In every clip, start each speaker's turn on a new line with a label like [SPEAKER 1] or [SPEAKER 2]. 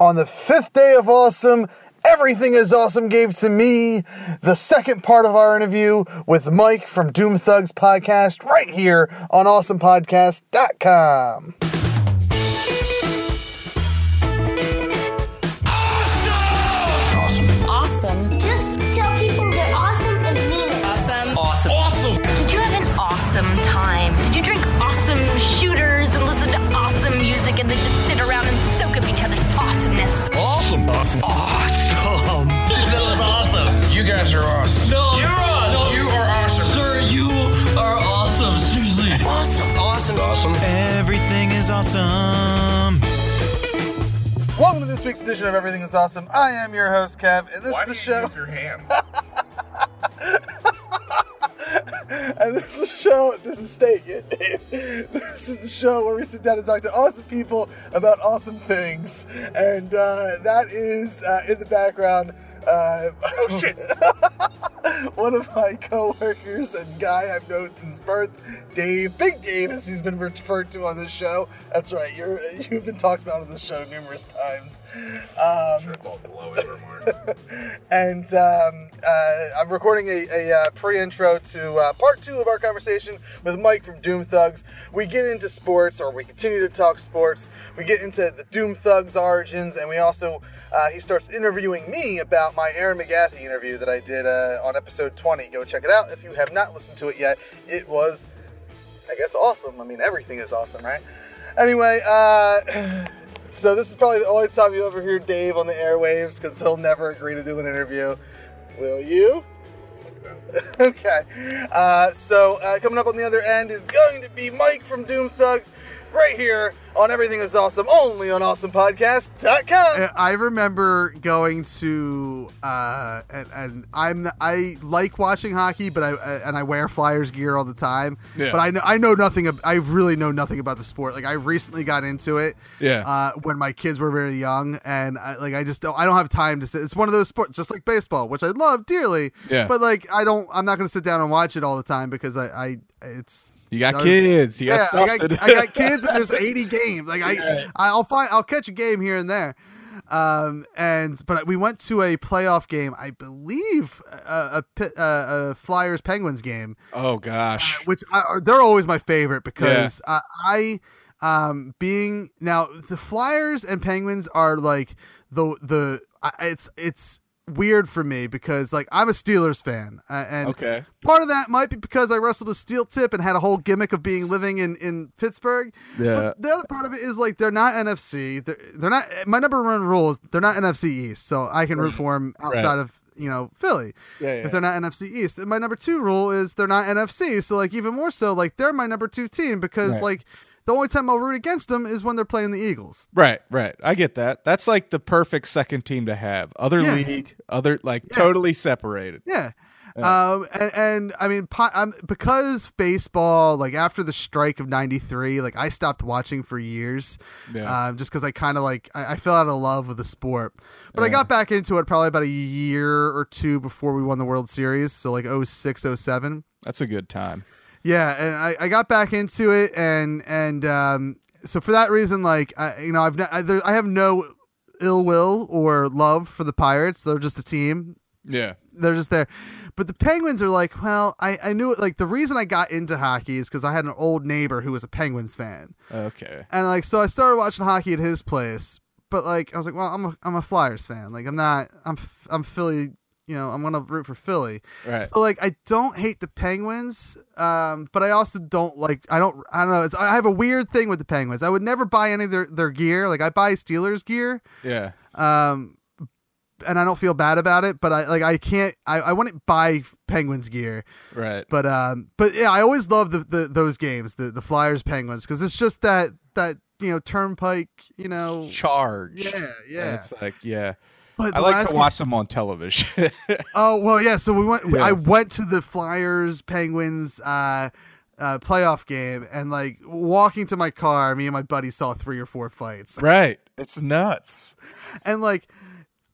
[SPEAKER 1] on the fifth day of awesome. Everything is awesome gave to me the second part of our interview with Mike from Doom Thugs podcast right here on awesomepodcast.com. week's edition of Everything is Awesome. I am your host, Kev, and this
[SPEAKER 2] Why
[SPEAKER 1] is the show.
[SPEAKER 2] use your hands?
[SPEAKER 1] And this is the show. This is State. This is the show where we sit down and talk to awesome people about awesome things. And uh, that is uh, in the background. Uh,
[SPEAKER 2] oh shit.
[SPEAKER 1] one of my coworkers and guy I've known since birth, Dave, Big Dave, as he's been referred to on this show. That's right. You're you've been talked about on the show numerous times. Um,
[SPEAKER 2] Sure, it's all glowing remarks.
[SPEAKER 1] and um, uh, I'm recording a, a uh, pre-intro to uh, part two of our conversation with Mike from Doom Thugs. We get into sports, or we continue to talk sports. We get into the Doom Thugs origins, and we also uh, he starts interviewing me about my Erin McGathy interview that I did uh, on episode 20. Go check it out if you have not listened to it yet. It was, I guess, awesome. I mean, everything is awesome, right? Anyway, uh, so this is probably the only time you ever hear Dave on the airwaves because he'll never agree to do an interview. Will you? okay. Uh, so uh, coming up on the other end is going to be Mike from Doom Thugs, right here on Everything Is Awesome, only on AwesomePodcast.com.
[SPEAKER 3] I remember going to uh, and, and I'm I like watching hockey, but I and I wear Flyers gear all the time.
[SPEAKER 4] Yeah.
[SPEAKER 3] But I know I know nothing. I really know nothing about the sport. Like I recently got into it.
[SPEAKER 4] Yeah.
[SPEAKER 3] Uh, when my kids were very young, and I, like I just don't I don't have time to sit. It's one of those sports, just like baseball, which I love dearly.
[SPEAKER 4] Yeah.
[SPEAKER 3] But like I don't. I'm not going to sit down and watch it all the time because I I it's
[SPEAKER 4] You got kids. You got
[SPEAKER 3] yeah,
[SPEAKER 4] stuff
[SPEAKER 3] I got, I got kids and there's 80 games. Like I, I'll find, I'll catch a game here and there. Um, and but we went to a playoff game, I believe, a, a, uh, a Flyers Penguins game,
[SPEAKER 4] oh gosh.
[SPEAKER 3] which I, they're always my favorite because uh, I, um, being now the Flyers and Penguins are like the the it's it's weird for me because like I'm a Steelers fan uh, and
[SPEAKER 4] Okay.
[SPEAKER 3] part of that might be because I wrestled a steel tip and had a whole gimmick of being living in, in Pittsburgh.
[SPEAKER 4] Yeah.
[SPEAKER 3] But the other part of it is like they're not NFC. They're, they're not. My number one rule is they're not NFC East, so I can root for them outside
[SPEAKER 4] Right.
[SPEAKER 3] of you know Philly.
[SPEAKER 4] Yeah, yeah.
[SPEAKER 3] If they're not NFC East, and my number two rule is they're not NFC. So like even more so, like they're my number two team because
[SPEAKER 4] Right.
[SPEAKER 3] like the only time I'll root against them is when they're playing the Eagles.
[SPEAKER 4] Right, right. I get that. That's like the perfect second team to have. Other
[SPEAKER 3] Yeah.
[SPEAKER 4] league, other like totally separated.
[SPEAKER 3] Yeah. Um, and, and I mean, po- um, because baseball, like after the strike of '93, like I stopped watching for years,
[SPEAKER 4] Yeah.
[SPEAKER 3] um, just because I kind of like I, I fell out of love with the sport. But I got back into it probably about a year or two before we won the World Series, so like 06, 07.
[SPEAKER 4] That's a good time.
[SPEAKER 3] Yeah, and I, I got back into it, and and um, so for that reason, like I, you know, I've no, I, there, I have no ill will or love for the Pirates. They're just a team
[SPEAKER 4] Yeah.
[SPEAKER 3] they're just there. But the Penguins are like, well, I, I knew it. Like the reason I got into hockey is because I had an old neighbor who was a Penguins fan,
[SPEAKER 4] Okay.
[SPEAKER 3] and like so I started watching hockey at his place. But like I was like, well, I'm a I'm a Flyers fan. Like I'm not. I'm I'm Philly. You know, I'm gonna root for Philly.
[SPEAKER 4] Right.
[SPEAKER 3] So like I don't hate the Penguins, um, but I also don't like I don't I don't know. It's I have a weird thing with the Penguins. I would never buy any of their their gear. Like I buy Steelers gear
[SPEAKER 4] Yeah.
[SPEAKER 3] um and I don't feel bad about it, but I like I can't I, I wouldn't buy Penguins gear.
[SPEAKER 4] Right.
[SPEAKER 3] But um but yeah, I always love the, the those games, the the Flyers Penguins cuz it's just that that you know turnpike, you know.
[SPEAKER 4] Charge.
[SPEAKER 3] Yeah, yeah.
[SPEAKER 4] It's like yeah.
[SPEAKER 3] But
[SPEAKER 4] I like to
[SPEAKER 3] game-
[SPEAKER 4] watch them on television.
[SPEAKER 3] Oh, well, yeah, so we went
[SPEAKER 4] Yeah.
[SPEAKER 3] I went to the Flyers Penguins uh uh, playoff game and like walking to my car, me and my buddy saw three or four fights.
[SPEAKER 4] right. It's nuts.
[SPEAKER 3] and like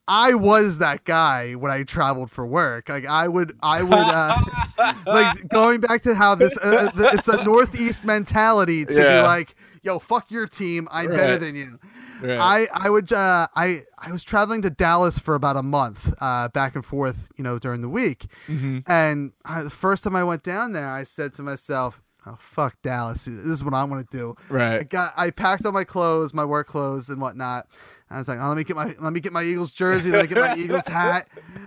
[SPEAKER 3] I was that guy when I traveled for work. Like I would, I would, uh, like going back to how this, uh, the, it's a Northeast mentality to be like, yo, fuck your team. I'm better than you.
[SPEAKER 4] Right.
[SPEAKER 3] I I would uh, I I was traveling to Dallas for about a month, uh, back and forth, you know, during the week.
[SPEAKER 4] Mm-hmm.
[SPEAKER 3] And I, the first time I went down there, I said to myself, "Oh fuck Dallas, this is what I want to do."
[SPEAKER 4] Right.
[SPEAKER 3] I got I packed all my clothes, my work clothes and whatnot. I was like, oh, let me get my let me get my Eagles jersey, let me get my Eagles hat.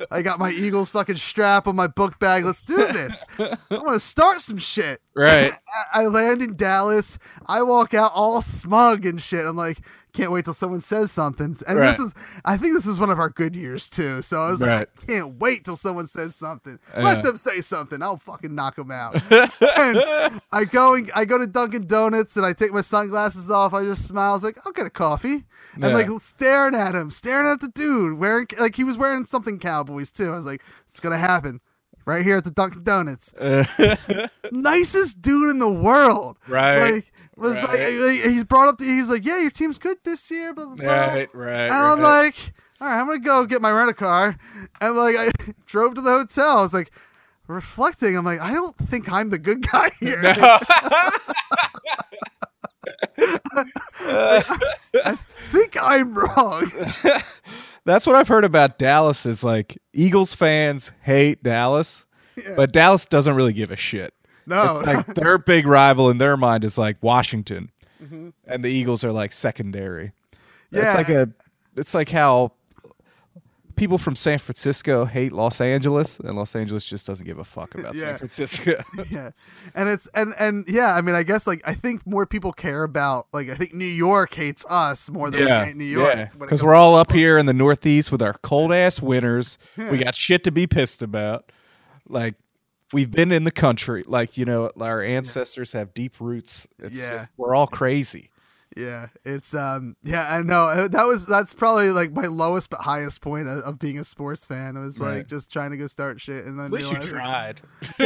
[SPEAKER 3] I got my Eagles fucking strap on my book bag. Let's do this. I want to start some shit.
[SPEAKER 4] Right.
[SPEAKER 3] I, I land in Dallas. I walk out all smug and shit. I'm like, can't wait till someone says something. And this is, I think this was one of our good years too. So I was
[SPEAKER 4] Right.
[SPEAKER 3] like, I can't wait till someone says something.
[SPEAKER 4] Yeah.
[SPEAKER 3] Let them say something. I'll fucking knock them out. and I go and I go to Dunkin' Donuts and I take my sunglasses off. I just smile. I was like, I'll get a coffee. And
[SPEAKER 4] Yeah.
[SPEAKER 3] like staring at him, staring at the dude wearing like he was wearing something Cowboys too. I was like, it's gonna happen. Right here at the Dunkin' Donuts nicest dude in the world.
[SPEAKER 4] Right.
[SPEAKER 3] Like was
[SPEAKER 4] Right.
[SPEAKER 3] like, like, he's brought up. The, he's like, yeah, your team's good this year. Blah blah blah.
[SPEAKER 4] Right, right,
[SPEAKER 3] And I'm
[SPEAKER 4] right.
[SPEAKER 3] like, all right, I'm gonna go get my rent a car, and like I drove to the hotel. I was like. Reflecting, I'm like, I don't think I'm the good guy here. I think I'm wrong.
[SPEAKER 4] That's what I've heard about Dallas is like Eagles fans hate Dallas, but Dallas doesn't really give a shit.
[SPEAKER 3] No,
[SPEAKER 4] It's like their big rival in their mind is like Washington,
[SPEAKER 3] Mhm.
[SPEAKER 4] and the Eagles are like secondary.
[SPEAKER 3] Yeah.
[SPEAKER 4] It's like a, it's like how people from San Francisco hate Los Angeles, and Los Angeles just doesn't give a fuck about
[SPEAKER 3] Yeah.
[SPEAKER 4] San Francisco.
[SPEAKER 3] yeah and it's and and yeah i mean i guess like i think more people care about like i think new york hates us more than we
[SPEAKER 4] yeah,
[SPEAKER 3] hate new york
[SPEAKER 4] yeah, because
[SPEAKER 3] comes
[SPEAKER 4] we're all up here in the Northeast with our cold ass winters.
[SPEAKER 3] Yeah.
[SPEAKER 4] We got shit to be pissed about. Like we've been in the country. Like you know, our ancestors have deep roots. It's
[SPEAKER 3] Yeah.
[SPEAKER 4] just, we're all crazy.
[SPEAKER 3] yeah it's um yeah i know Uh, that was that's probably like my lowest but highest point of, of being a sports fan i was like just trying to go start shit and then
[SPEAKER 4] At least you tried.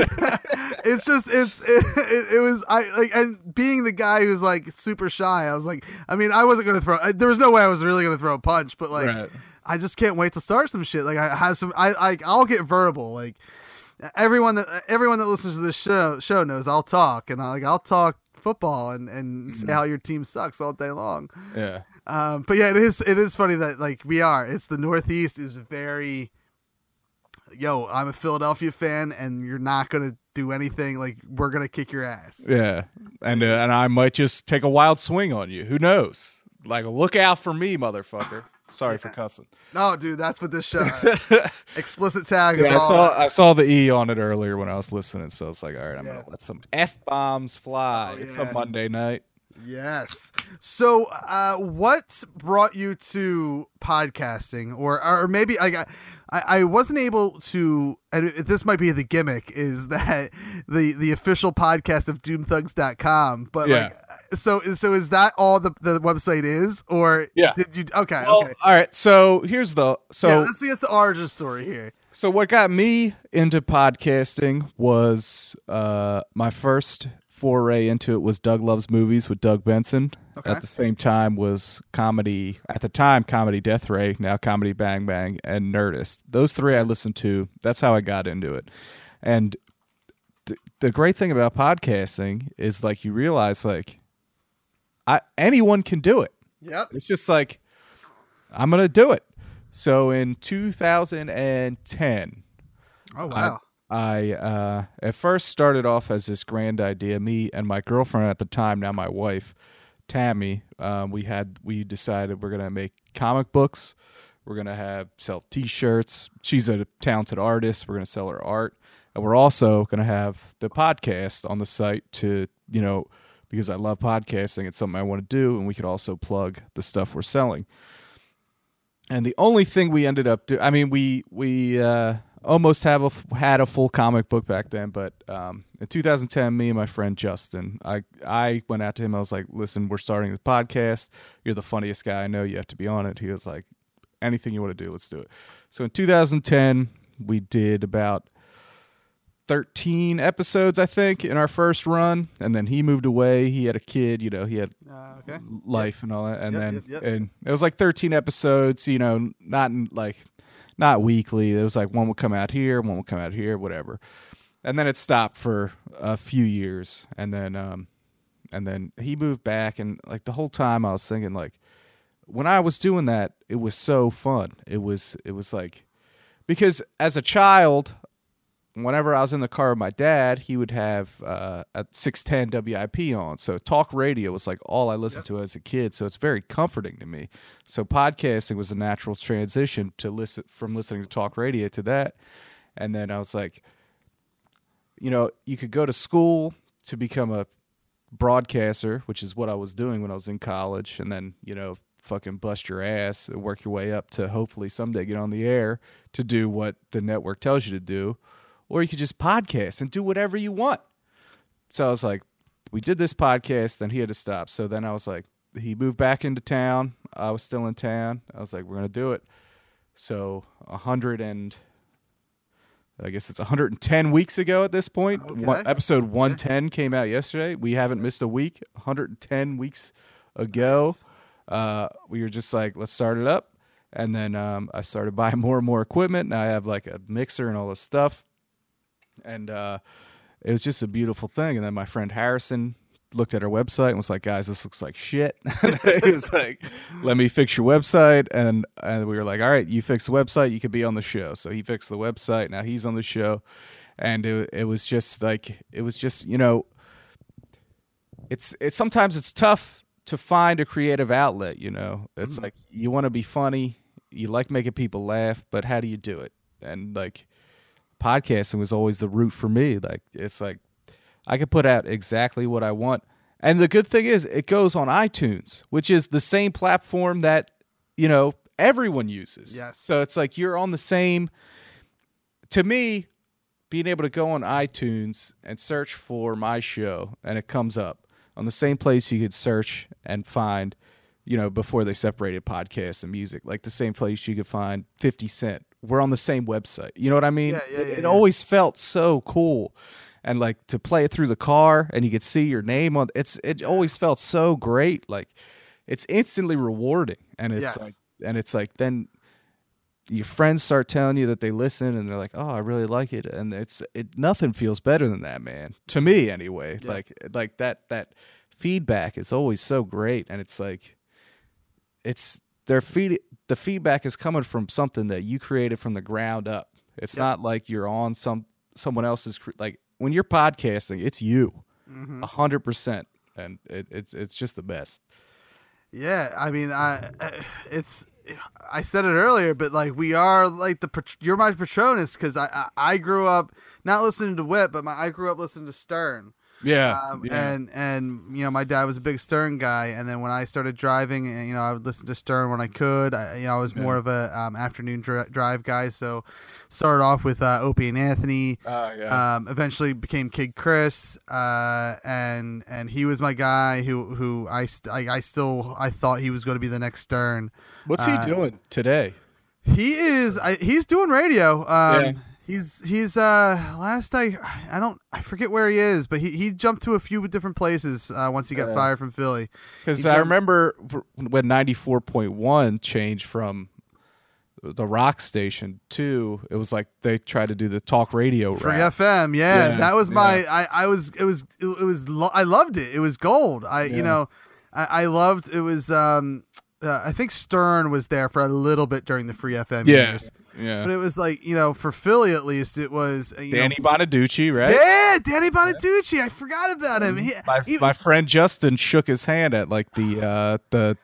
[SPEAKER 3] it's just it's it, it, it was I like and being the guy who's like super shy. I was like, I mean, I wasn't gonna throw. I, there was no way I was really gonna throw a punch, but like,
[SPEAKER 4] Right.
[SPEAKER 3] I just can't wait to start some shit. Like I have some. I like I'll get verbal. Like everyone that everyone that listens to this show show knows I'll talk and I like I'll talk football and and say how your team sucks all day long.
[SPEAKER 4] Yeah.
[SPEAKER 3] Um, but yeah, it is it is funny that like we are. It's the Northeast is very. Yo, I'm a Philadelphia fan, and you're not gonna do anything. Like we're gonna kick your ass.
[SPEAKER 4] Yeah, and uh, and I might just take a wild swing on you. Who knows? Like, look out for me, motherfucker. Sorry for cussing.
[SPEAKER 3] No, dude, that's what this show. explicit tag is
[SPEAKER 4] Yeah, I
[SPEAKER 3] all.
[SPEAKER 4] saw I saw the E on it earlier when I was listening, so it's like, all right, I'm
[SPEAKER 3] Yeah.
[SPEAKER 4] gonna let some f bombs fly. Oh, it's
[SPEAKER 3] yeah.
[SPEAKER 4] a Monday night.
[SPEAKER 3] Yes. So, uh, what brought you to podcasting, or or maybe like I, I I wasn't able to, and it- this might be the gimmick, is that the the official podcast of DoomThugs.com, but
[SPEAKER 4] Yeah.
[SPEAKER 3] like. So, so is that all the, the website is, or
[SPEAKER 4] Yeah.
[SPEAKER 3] did you? Okay,
[SPEAKER 4] Well,
[SPEAKER 3] okay.
[SPEAKER 4] all right. So here's the so
[SPEAKER 3] yeah, let's get the origin story here.
[SPEAKER 4] So what got me into podcasting was uh, my first foray into it was Doug Loves Movies with Doug Benson.
[SPEAKER 3] Okay.
[SPEAKER 4] At the same time was comedy at the time comedy Death Ray, now comedy Bang Bang and Nerdist. Those three I listened to. That's how I got into it. And th- the great thing about podcasting is like you realize like I anyone can do it.
[SPEAKER 3] Yep.
[SPEAKER 4] It's just like I'm gonna do it. So in 2010,
[SPEAKER 3] Oh wow.
[SPEAKER 4] I uh, at first started off as this grand idea. Me and my girlfriend at the time, now my wife, Tammy, um, we had we decided we're gonna make comic books. We're gonna have sell T-shirts. She's a talented artist. We're gonna sell her art, and we're also gonna have the podcast on the site to you know because I love podcasting. It's something I want to do, and we could also plug the stuff we're selling. And the only thing we ended up doing, I mean, we we uh, almost have a had a full comic book back then, but um, in 2010, me and my friend Justin, I I went out to him. I was like, "Listen, we're starting this podcast. You're the funniest guy I know. You have to be on it." He was like, "Anything you want to do, let's do it." So in 2010, we did about 13 episodes, I think, in our first run, and then he moved away. He had a kid, you know, he had
[SPEAKER 3] Uh, okay.
[SPEAKER 4] life and all that, and
[SPEAKER 3] Yep,
[SPEAKER 4] then
[SPEAKER 3] yep, yep.
[SPEAKER 4] and it was like 13 episodes, you know, not in, like not weekly. It was like one would come out here, one would come out here, whatever, and then it stopped for a few years, and then um, and then he moved back, and like the whole time I was thinking like, when I was doing that, it was so fun. It was it was like because as a child, whenever I was in the car with my dad, he would have uh, six ten WIP on. So talk radio was like all I listened to as a kid. So it's very comforting to me. So podcasting was a natural transition to listen from listening to talk radio to that. And then I was like, you know, you could go to school to become a broadcaster, which is what I was doing when I was in college, and then you know fucking bust your ass and work your way up to hopefully someday get on the air to do what the network tells you to do, or you could just podcast and do whatever you want. So I was like, we did this podcast, then he had to stop. So then I was like, he moved back into town. I was still in town. I was like, we're gonna do it. So a hundred and I guess it's 110 weeks ago at this point.
[SPEAKER 3] Okay.
[SPEAKER 4] One, episode 110 came out yesterday. We haven't missed a week. 110 weeks ago, uh, we were just like, let's start it up. And then um, I started buying more and more equipment. Now I have like a mixer and all this stuff. And uh, it was just a beautiful thing. And then my friend Harrison looked at our website and was like, guys, this looks like shit. he was like, let me fix your website. And, and we were like, all right, you fix the website, you could be on the show. So he fixed the website. Now he's on the show. And it, it was just like, it was just, you know, it's, it's sometimes it's tough to find a creative outlet, you know, it's like you want to be funny, you like making people laugh, but how do you do it? And like podcasting was always the route for me. Like, it's like, I can put out exactly what I want. And the good thing is, it goes on iTunes, which is the same platform that, you know, everyone uses.
[SPEAKER 3] Yes.
[SPEAKER 4] So it's like you're on the same. To me, being able to go on iTunes and search for my show and it comes up on the same place you could search and find, you know, before they separated podcasts and music, like the same place you could find 50 Cent. We're on the same website. You know what I mean?
[SPEAKER 3] Yeah, yeah,
[SPEAKER 4] it
[SPEAKER 3] yeah,
[SPEAKER 4] it
[SPEAKER 3] yeah.
[SPEAKER 4] always felt so cool. And like to play it through the car and you could see your name on it's it always felt so great. Like it's instantly rewarding. And it's
[SPEAKER 3] Yes.
[SPEAKER 4] like and it's like then your friends start telling you that they listen and they're like, "Oh, I really like it," and it's it. Nothing feels better than that, man. To me, anyway. Like like that that feedback is always so great, and it's like it's their feed. The feedback is coming from something that you created from the ground up. It's not like you're on some someone else's like when you're podcasting, it's you,
[SPEAKER 3] Mm-hmm.
[SPEAKER 4] a hundred percent, and it, it's it's just the best.
[SPEAKER 3] Yeah, I mean, I it's I said it earlier, but like we are like the you're my Patronus because I, I I grew up not listening to Whip, but my I grew up listening to Stern.
[SPEAKER 4] Yeah,
[SPEAKER 3] Um, and and you know my dad was a big Stern guy, and then when I started driving, and you know I would listen to Stern when I could. I, you know I was more of a um, afternoon dri- drive guy, so started off with uh, Opie and Anthony.
[SPEAKER 4] Oh, yeah.
[SPEAKER 3] Um, eventually became Kid Chris, uh, and and he was my guy who who I, st- I I still I thought he was going to be the next Stern.
[SPEAKER 4] What's he doing today?
[SPEAKER 3] He is I, he's doing radio. Um,
[SPEAKER 4] Yeah.
[SPEAKER 3] He's he's uh last I I don't I forget where he is, but he, he jumped to a few different places uh, once he got fired from Philly.
[SPEAKER 4] Because I remember when ninety four point one changed from the rock station to it was like they tried to do the talk radio
[SPEAKER 3] Free. FM, yeah,
[SPEAKER 4] Yeah,
[SPEAKER 3] that was my.
[SPEAKER 4] yeah.
[SPEAKER 3] I, I was it was it, it was lo- I loved it. It was gold. I
[SPEAKER 4] Yeah.
[SPEAKER 3] you know, I, I loved it was. um uh, I think Stern was there for a little bit during the Free FM
[SPEAKER 4] Yeah,
[SPEAKER 3] years,
[SPEAKER 4] yeah.
[SPEAKER 3] but it was like you know for Philly at least it was uh,
[SPEAKER 4] Danny
[SPEAKER 3] know,
[SPEAKER 4] Bonaduce, right?
[SPEAKER 3] Yeah, Danny Bonaduce. I forgot about him. He,
[SPEAKER 4] My,
[SPEAKER 3] he-
[SPEAKER 4] my friend Justin shook his hand at like the uh the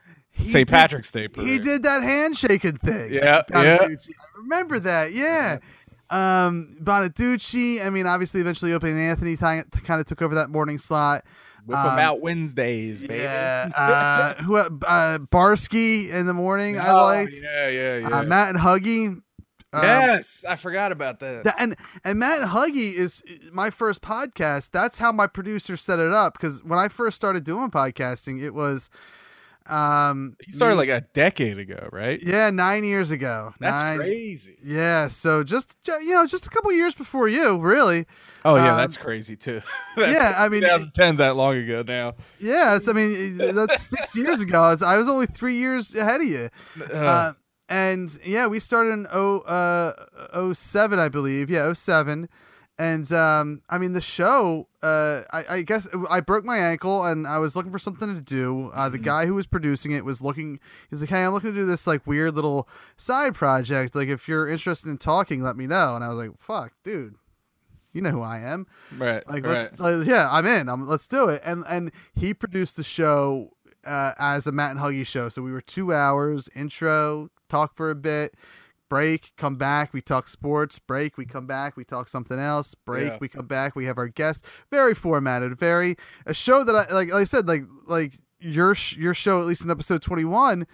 [SPEAKER 4] St. Patrick's Day parade.
[SPEAKER 3] He did that handshaking thing.
[SPEAKER 4] Yeah, yeah.
[SPEAKER 3] I remember that. Yeah. Um, Bonaduce. I mean, obviously, eventually, Opie and Anthony kind of took over that morning slot.
[SPEAKER 4] Whip
[SPEAKER 3] Um,
[SPEAKER 4] out Wednesdays, baby.
[SPEAKER 3] Yeah. Uh, who? Uh, Barsky in the morning. I
[SPEAKER 4] Oh,
[SPEAKER 3] liked.
[SPEAKER 4] yeah, yeah, yeah.
[SPEAKER 3] Uh, Matt and Huggy. Um,
[SPEAKER 4] yes, I forgot about that.
[SPEAKER 3] That, and and Matt Huggy is my first podcast. That's how my producer set it up. Because when I first started doing podcasting, it was um
[SPEAKER 4] you started
[SPEAKER 3] me-
[SPEAKER 4] like a decade ago, right?
[SPEAKER 3] yeah nine years ago.
[SPEAKER 4] That's
[SPEAKER 3] Nine-
[SPEAKER 4] crazy.
[SPEAKER 3] Yeah, so just you know, just a couple years before you, really.
[SPEAKER 4] Oh yeah,
[SPEAKER 3] Um,
[SPEAKER 4] that's crazy too.
[SPEAKER 3] yeah, I mean,
[SPEAKER 4] 2010 that long ago now.
[SPEAKER 3] Yeah, I mean, that's six years ago. It's, I was only three years ahead of you. Uh, and yeah, we started in oh, uh, 07, I believe. Yeah, 07. and um, I mean the show. Uh, I, I guess I broke my ankle and I was looking for something to do. Uh, the guy who was producing it was looking. He's like, "Hey, I'm looking to do this like weird little side project. Like, if you're interested in talking, let me know." And I was like, "Fuck, dude." You know who I am,
[SPEAKER 4] Right.
[SPEAKER 3] like let's like, yeah i'm in I'm, let's do it and and he produced the show uh, as a matt and huggy show so we were two hours intro talk for a bit break come back we talk sports break we come back we talk something else break
[SPEAKER 4] Yeah.
[SPEAKER 3] we come back we have our guest very formatted very a show that i like, like i said like like your sh- your show at least in episode 21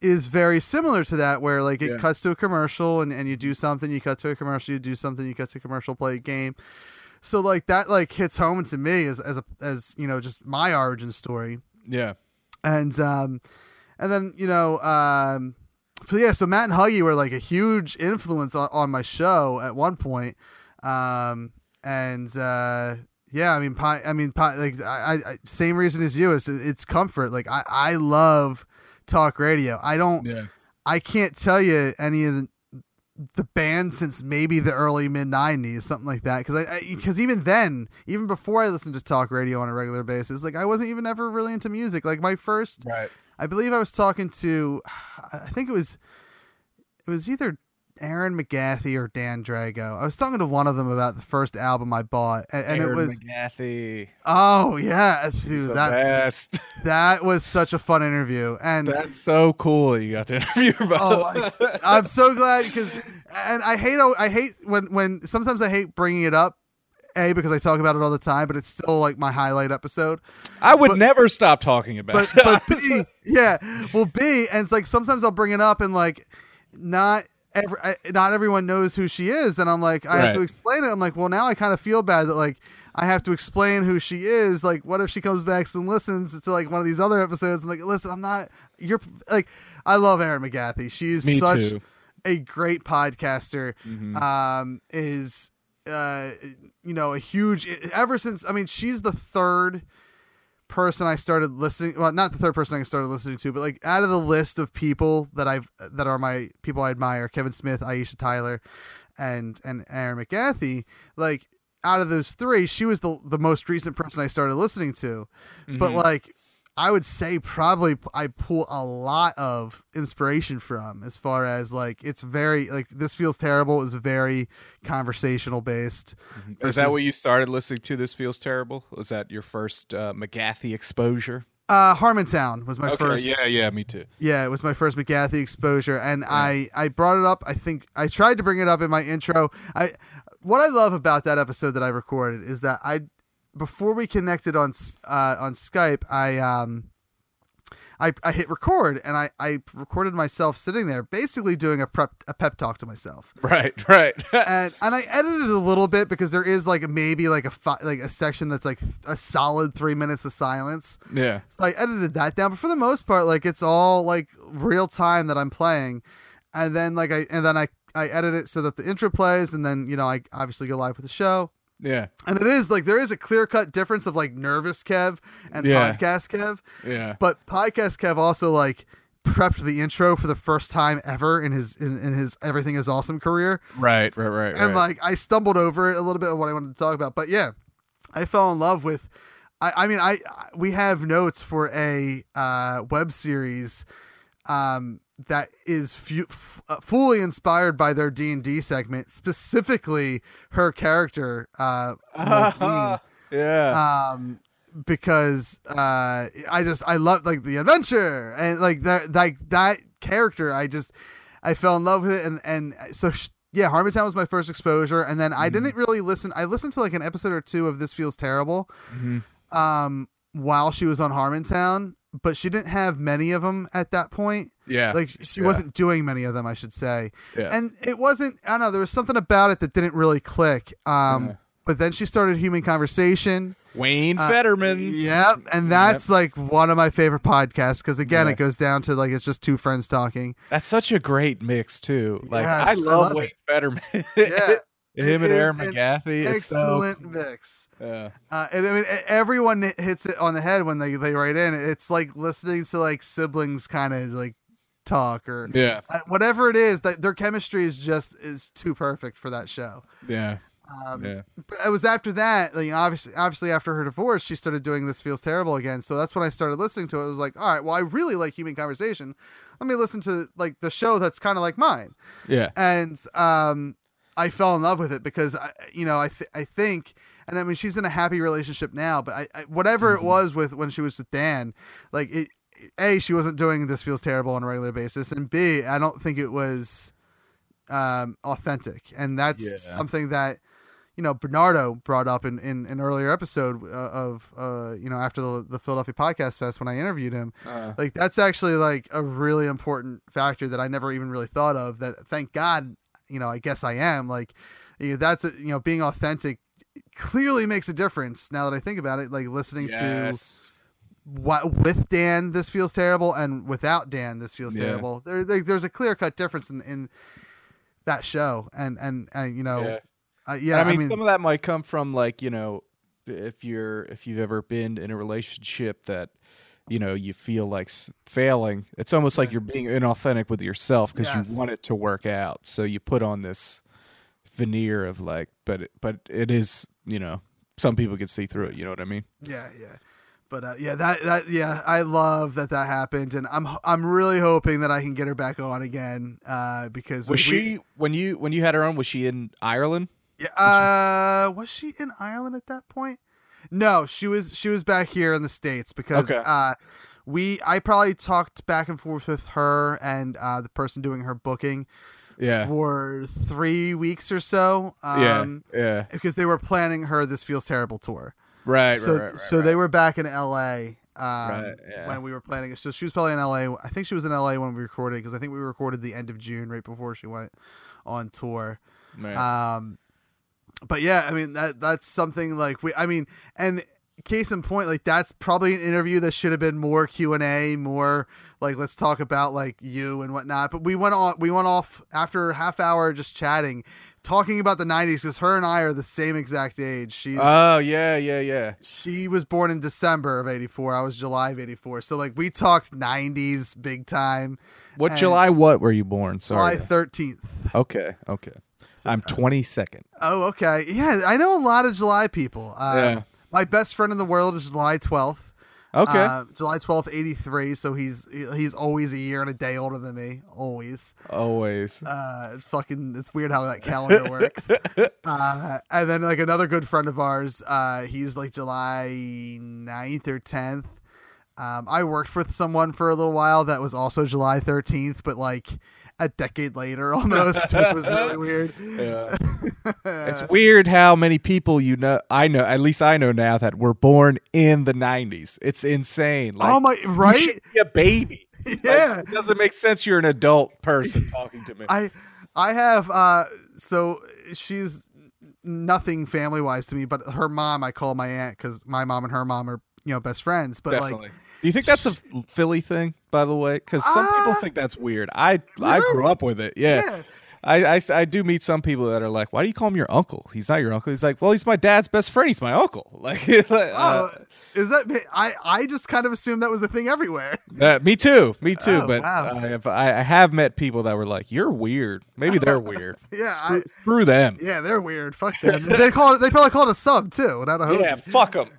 [SPEAKER 3] is very similar to that where like it
[SPEAKER 4] Yeah.
[SPEAKER 3] cuts to a commercial and, and you do something you cut to a commercial you do something you cut to a commercial play a game so like that like hits home to me as as a as you know just my origin story
[SPEAKER 4] yeah.
[SPEAKER 3] and um and then you know um so yeah so matt and huggy were like a huge influence on, on my show at one point um and uh yeah i mean pi- i mean pi- like I, I same reason as you is it's comfort like i i love talk radio i don't
[SPEAKER 4] Yeah.
[SPEAKER 3] I can't tell you any of the, the bands since maybe the early mid '90s, something like that. Because I because even then, even before I listened to talk radio on a regular basis, like I wasn't even ever really into music. Like my first,
[SPEAKER 4] Right.
[SPEAKER 3] I believe I was talking to, I think it was, it was either Erin McGathy or Dan Drago. I was talking to one of them about the first album I bought, and, and it
[SPEAKER 4] Erin
[SPEAKER 3] was
[SPEAKER 4] McGathy.
[SPEAKER 3] oh yeah, dude,
[SPEAKER 4] the
[SPEAKER 3] that
[SPEAKER 4] best.
[SPEAKER 3] that was such a fun interview, and
[SPEAKER 4] That's so cool. You got to interview about.
[SPEAKER 3] Oh, my, I'm so glad because, and I hate I hate when when sometimes I hate bringing it up, a because I talk about it all the time, but it's still like my highlight episode.
[SPEAKER 4] I would
[SPEAKER 3] but-
[SPEAKER 4] never stop talking about.
[SPEAKER 3] But
[SPEAKER 4] it.
[SPEAKER 3] but B, yeah, well B, and it's like sometimes I'll bring it up and like not. Every, not everyone knows who she is, and I'm like, I have to explain it. I'm like, well, now I kind of feel bad that like I have to explain who she is. Like, what if she comes back and listens to like one of these other episodes? I'm like, listen, I'm not. You're like, I love Erin McGathy. She's
[SPEAKER 4] Me
[SPEAKER 3] such
[SPEAKER 4] too.
[SPEAKER 3] a great podcaster.
[SPEAKER 4] Mm-hmm.
[SPEAKER 3] Um, is uh, you know, a huge. Ever since, I mean, she's the third person I started listening. Well, not the third person I started listening to, but like out of the list of people that I've that are my people I admire: Kevin Smith, Aisha Tyler, and and Erin McGathy. Like out of those three, she was the the most recent person I started listening to. But mm-hmm. like. I would say probably I pull a lot of inspiration from as far as like it's very like this feels terrible is very conversational based.
[SPEAKER 4] Is that what you started listening to? This feels terrible. Was that your first uh, McGathy exposure?
[SPEAKER 3] Uh, Harmontown was my
[SPEAKER 4] okay.
[SPEAKER 3] first.
[SPEAKER 4] Yeah. Yeah. Me too.
[SPEAKER 3] Yeah, it was my first McGathy exposure, and I I brought it up. I think I tried to bring it up in my intro. I what I love about that episode that I recorded is that I before we connected on uh, on Skype, I um. I, I hit record and I, I recorded myself sitting there basically doing a prep a pep talk to myself
[SPEAKER 4] Right. Right.
[SPEAKER 3] and and I edited a little bit because there is like maybe like a fi- like a section that's like a solid three minutes of silence
[SPEAKER 4] yeah.
[SPEAKER 3] so I edited that down, but for the most part, like it's all like real time that I'm playing, and then like I and then I I edit it so that the intro plays, and then you know I obviously go live with the show,
[SPEAKER 4] Yeah.
[SPEAKER 3] and it is like there is a clear cut difference of like nervous Kev and
[SPEAKER 4] Yeah.
[SPEAKER 3] podcast Kev,
[SPEAKER 4] Yeah.
[SPEAKER 3] but podcast Kev also like prepped the intro for the first time ever in his in, in his everything is awesome career
[SPEAKER 4] Right. Right. Right.
[SPEAKER 3] and
[SPEAKER 4] right.
[SPEAKER 3] like I stumbled over it a little bit of what I wanted to talk about. But yeah, I fell in love with. I, I mean, I I- we have notes for a uh, web series um, that is fu- f- uh, fully inspired by their D and D segment, specifically her character, uh,
[SPEAKER 4] yeah.
[SPEAKER 3] um because uh i just i love like the adventure and like that like that character i just i fell in love with it and and so sh- yeah harmontown was my first exposure and then i didn't really listen i listened to like an episode or two of this feels terrible um while she was on harmontown but she didn't have many of them at that point
[SPEAKER 4] yeah.
[SPEAKER 3] like she
[SPEAKER 4] Yeah.
[SPEAKER 3] wasn't doing many of them i should say
[SPEAKER 4] Yeah.
[SPEAKER 3] and it wasn't i don't know there was something about it that didn't really click um
[SPEAKER 4] Yeah.
[SPEAKER 3] but then she started human conversation
[SPEAKER 4] Wayne
[SPEAKER 3] uh,
[SPEAKER 4] Federman.
[SPEAKER 3] Yep, and that's like one of my favorite podcasts because again,
[SPEAKER 4] Yeah.
[SPEAKER 3] it goes down to like it's just two friends talking.
[SPEAKER 4] That's such a great mix too. Like
[SPEAKER 3] Yes,
[SPEAKER 4] I
[SPEAKER 3] I
[SPEAKER 4] love,
[SPEAKER 3] love
[SPEAKER 4] Wayne
[SPEAKER 3] it.
[SPEAKER 4] Federman.
[SPEAKER 3] Yeah,
[SPEAKER 4] Him and
[SPEAKER 3] Erin
[SPEAKER 4] McGathy. is so-
[SPEAKER 3] excellent mix.
[SPEAKER 4] yeah.
[SPEAKER 3] Uh, and I mean, everyone hits it on the head when they they write in. It's like listening to like siblings kind of like talk or
[SPEAKER 4] Yeah.
[SPEAKER 3] uh, whatever it is. That their chemistry is just is too perfect for that show.
[SPEAKER 4] Yeah.
[SPEAKER 3] Um,
[SPEAKER 4] Yeah.
[SPEAKER 3] but it was after that, like obviously, obviously after her divorce, she started doing this feels terrible again. So that's when I started listening to it. I was like, all right, well, I really like human conversation. Let me listen to like the show that's kind of like mine.
[SPEAKER 4] Yeah.
[SPEAKER 3] And um, I fell in love with it because I, you know, I th- I think, and I mean, she's in a happy relationship now. But I, I whatever
[SPEAKER 4] Mm-hmm.
[SPEAKER 3] it was with when she was with Dan, like it, a she wasn't doing this feels terrible on a regular basis, and b I don't think it was um authentic, and that's
[SPEAKER 4] Yeah.
[SPEAKER 3] something that you know Bernardo brought up in in an earlier episode uh, of uh you know after the the Philadelphia Podcast Fest when I interviewed him.
[SPEAKER 4] Uh,
[SPEAKER 3] Like that's actually like a really important factor that I never even really thought of. That thank God, you know, I guess I am like you know, that's a, you know being authentic clearly makes a difference. Now that I think about it, like listening to what with Dan, this feels terrible, and without Dan, this feels
[SPEAKER 4] Yeah.
[SPEAKER 3] terrible. There, there there's a clear cut difference in in that show, and and, and you know,
[SPEAKER 4] Yeah.
[SPEAKER 3] uh, yeah,
[SPEAKER 4] I mean, some of that might come from like you know, if you're if you've ever been in a relationship that you know you feel like failing, it's almost like you're being inauthentic with yourself because
[SPEAKER 3] Yes.
[SPEAKER 4] you want it to work out. So you put on this veneer of like, but it, but it is you know some people can see through it. You know what I mean?
[SPEAKER 3] Yeah, yeah. But uh, yeah, that that yeah, I love that that happened, and I'm I'm really hoping that I can get her back on again. Uh, because
[SPEAKER 4] Was
[SPEAKER 3] we-
[SPEAKER 4] she when you when you had her on? Was she in Ireland?
[SPEAKER 3] Yeah. Uh, was she in Ireland at that point? No, she was. She was back here in the states because
[SPEAKER 4] Okay.
[SPEAKER 3] uh, we. I probably talked back and forth with her and uh, the person doing her booking
[SPEAKER 4] Yeah.
[SPEAKER 3] for three weeks or so.
[SPEAKER 4] yeah.
[SPEAKER 3] Um,
[SPEAKER 4] Yeah.
[SPEAKER 3] Because they were planning her "This Feels Terrible" tour.
[SPEAKER 4] Right.
[SPEAKER 3] so
[SPEAKER 4] right, right, right,
[SPEAKER 3] so they were back in L.A. Um,
[SPEAKER 4] yeah.
[SPEAKER 3] when we were planning it. So she was probably in L.A. I think she was in L.A. when we recorded because I think we recorded the end of June, right before she went on tour.
[SPEAKER 4] Right.
[SPEAKER 3] Um, but yeah, I mean that that's something like we. I mean, and case in point, like that's probably an interview that should have been more Q and A, more like let's talk about like you and whatnot. But we went on, we went off after a half hour just chatting, talking about the '90s because her and I are the same exact age. She's
[SPEAKER 4] oh yeah, yeah, yeah.
[SPEAKER 3] she was born in December of '84. I was July of '84. So like we talked '90s big time.
[SPEAKER 4] What July? What were you born? Sorry, July
[SPEAKER 3] 13th.
[SPEAKER 4] Okay. Okay. I'm 22nd.
[SPEAKER 3] Oh, okay. Yeah, I know a lot of July people. Uh,
[SPEAKER 4] Yeah.
[SPEAKER 3] My best friend in the world is July 12th.
[SPEAKER 4] Okay.
[SPEAKER 3] Uh, July 12th, 83. So he's he's always a year and a day older than me. Always.
[SPEAKER 4] Always.
[SPEAKER 3] Uh, it's fucking, it's weird how that calendar works. uh, and then, like, another good friend of ours, uh, he's like July 9th or 10th. Um, I worked with someone for a little while that was also July 13th, but like a decade later almost, which was really weird.
[SPEAKER 4] Yeah. it's weird how many people you know. I know. At least I know now that were born in the 90s. It's insane. Like,
[SPEAKER 3] oh my, right?
[SPEAKER 4] should be a baby. Like,
[SPEAKER 3] yeah.
[SPEAKER 4] it doesn't make sense. You're an adult person talking to me.
[SPEAKER 3] I I have uh so she's nothing family wise to me, but her mom I call my aunt because my mom and her mom are you know best friends. But
[SPEAKER 4] Definitely.
[SPEAKER 3] like
[SPEAKER 4] Do you think that's a Philly thing, by the way? Because some people
[SPEAKER 3] Uh,
[SPEAKER 4] think that's weird. I I grew up with it. Yeah.
[SPEAKER 3] Yeah.
[SPEAKER 4] I, I, I do meet some people that are like, why do you call him your uncle? He's not your uncle. He's like, well, he's my dad's best friend. He's my uncle. Like, uh,
[SPEAKER 3] oh, is that I I just kind of assumed that was the thing everywhere.
[SPEAKER 4] uh, me too. Me too.
[SPEAKER 3] Oh,
[SPEAKER 4] but
[SPEAKER 3] wow.
[SPEAKER 4] I, have, I have met people that were like, you're weird. Maybe they're weird.
[SPEAKER 3] Yeah,
[SPEAKER 4] Screw,
[SPEAKER 3] I,
[SPEAKER 4] screw them.
[SPEAKER 3] yeah, they're weird. Fuck them. they call it. They probably call it a sub too, not a hoagie.
[SPEAKER 4] Yeah, fuck them.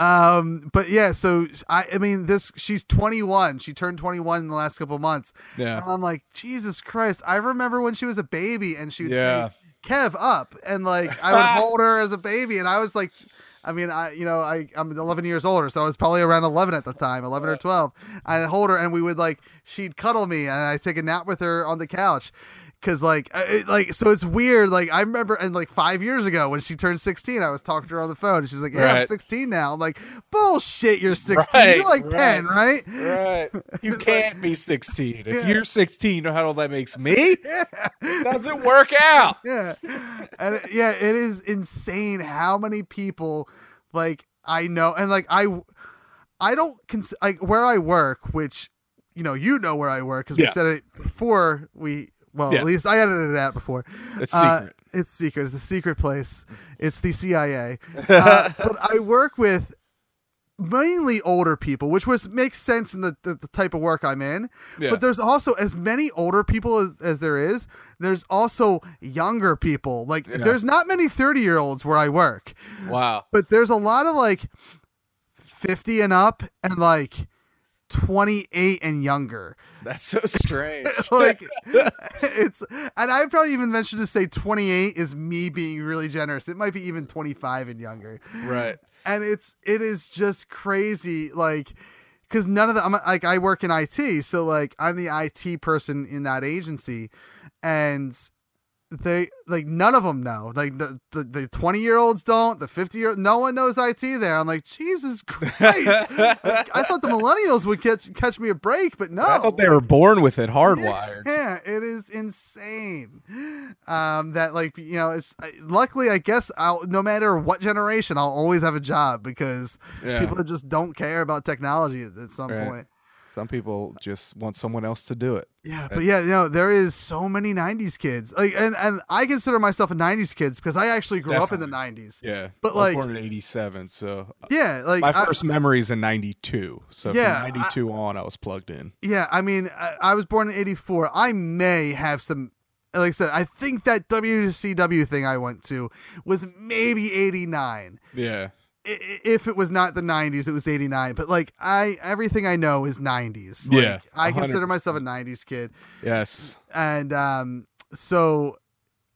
[SPEAKER 3] Um, but yeah, so I, I mean, this she's 21. She turned 21 in the last couple months.
[SPEAKER 4] Yeah.
[SPEAKER 3] And I'm like, Jesus Christ! I remember when she was a baby, and she would
[SPEAKER 4] Yeah.
[SPEAKER 3] say, "Kev, up," and like I would hold her as a baby, and I was like. I mean, I you know I I'm 11 years older, so I was probably around 11 at the time, 11 or 12. I'd hold her, and we would like she'd cuddle me, and I'd take a nap with her on the couch, because like it, like so it's weird. Like I remember, and like five years ago when she turned 16, I was talking to her on the phone, and she's like, "Yeah, I'm 16 now." I'm like, "Bullshit, you're 16.
[SPEAKER 4] Right,
[SPEAKER 3] you're like
[SPEAKER 4] right.
[SPEAKER 3] 10, right?"
[SPEAKER 4] right. You can't be 16. If
[SPEAKER 3] Yeah.
[SPEAKER 4] you're 16, you know how old that makes me? Doesn't work out.
[SPEAKER 3] yeah and it- yeah it is insane how many people like i know and like i i don't cons- like where i work which you know you know where i work because we said it before we well
[SPEAKER 4] Yeah.
[SPEAKER 3] at least i edited it out before
[SPEAKER 4] It's
[SPEAKER 3] Uh,
[SPEAKER 4] secret.
[SPEAKER 3] it's secret it's the secret place it's the cia uh, but i work with mainly older people, which was makes sense in the, the, the type of work I'm in.
[SPEAKER 4] Yeah.
[SPEAKER 3] But there's also as many older people as, as there is. There's also younger people. Like there's not many 30 year olds where I work,
[SPEAKER 4] Wow.
[SPEAKER 3] but there's a lot of like 50 and up and like 28 and younger.
[SPEAKER 4] That's so strange.
[SPEAKER 3] like it's and I probably even mentioned to say 28 is me being really generous. It might be even 25 and younger.
[SPEAKER 4] right.
[SPEAKER 3] And it's it is just crazy like cuz none of the I'm like I work in IT, so like I'm the IT person in that agency and they like none of them know like the the, 20 year olds don't the 50 year no one knows IT there I'm like Jesus Christ Like, I thought the millennials would catch catch me a break but no
[SPEAKER 4] I thought they were born with it, hardwired.
[SPEAKER 3] yeah, it is insane. Um, that like you know, it's luckily I guess I'll no matter what generation, I'll always have a job because
[SPEAKER 4] Yeah.
[SPEAKER 3] people just don't care about technology at, at some
[SPEAKER 4] Right.
[SPEAKER 3] point.
[SPEAKER 4] Some people just want someone else to do it.
[SPEAKER 3] Yeah, but yeah, you know, there is so many '90s kids, like, and and I consider myself a '90s kid because I actually grew up in the '90s.
[SPEAKER 4] Yeah.
[SPEAKER 3] But,
[SPEAKER 4] I was
[SPEAKER 3] like-
[SPEAKER 4] born in 87, so uh,
[SPEAKER 3] Yeah, like
[SPEAKER 4] my
[SPEAKER 3] I-
[SPEAKER 4] first memories in 92. So
[SPEAKER 3] Yeah,
[SPEAKER 4] from 92 on, I was plugged in.
[SPEAKER 3] Yeah, I mean, I, I was born in '84. I may have some. Like I said, I think that WCW thing I went to was maybe '89.
[SPEAKER 4] Yeah.
[SPEAKER 3] If it was not the '90s, it was '89. But like, I everything I know is '90s. Like,
[SPEAKER 4] Yeah,
[SPEAKER 3] I
[SPEAKER 4] 100%.
[SPEAKER 3] consider myself a '90s kid,
[SPEAKER 4] Yes.
[SPEAKER 3] and um, so,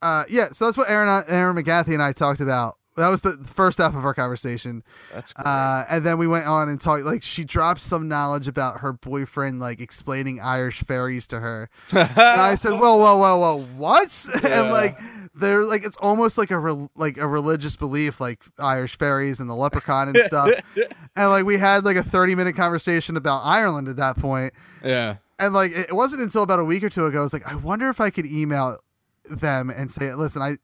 [SPEAKER 3] uh, yeah, so that's what Erin Erin McGathy and I talked about. That was the first half of our conversation.
[SPEAKER 4] That's great.
[SPEAKER 3] Uh, and then we went on and talked. Like she dropped some knowledge about her boyfriend, like explaining Irish fairies to her. and I said, "Whoa, whoa, whoa, whoa, what?"
[SPEAKER 4] Yeah.
[SPEAKER 3] and like they're like it's almost like a re- like a religious belief, like Irish fairies and the leprechaun and stuff. and like we had like a thirty minute conversation about Ireland at that point.
[SPEAKER 4] yeah.
[SPEAKER 3] And like it wasn't until about a week or two ago, I was like, I wonder if I could email them and say, listen, I,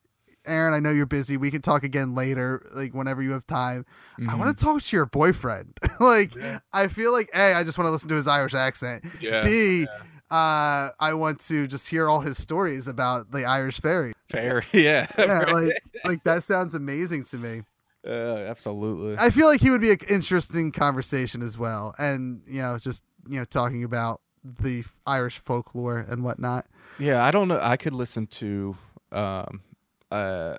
[SPEAKER 3] Erin, I know you're busy. We can talk again later, like whenever you have time. I want to mm-hmm. talk to your boyfriend. like, I feel like a, I just want to listen to his Irish accent.
[SPEAKER 4] Yeah,
[SPEAKER 3] B, uh, I want to just hear all his stories about the Irish fairy.
[SPEAKER 4] Fair. Yeah.
[SPEAKER 3] Yeah, like, like that sounds amazing to me.
[SPEAKER 4] Uh, absolutely.
[SPEAKER 3] I feel like he would be an interesting conversation as well, and you know, just you know, talking about the Irish folklore and whatnot.
[SPEAKER 4] Yeah, I don't know. I could listen to, um, uh,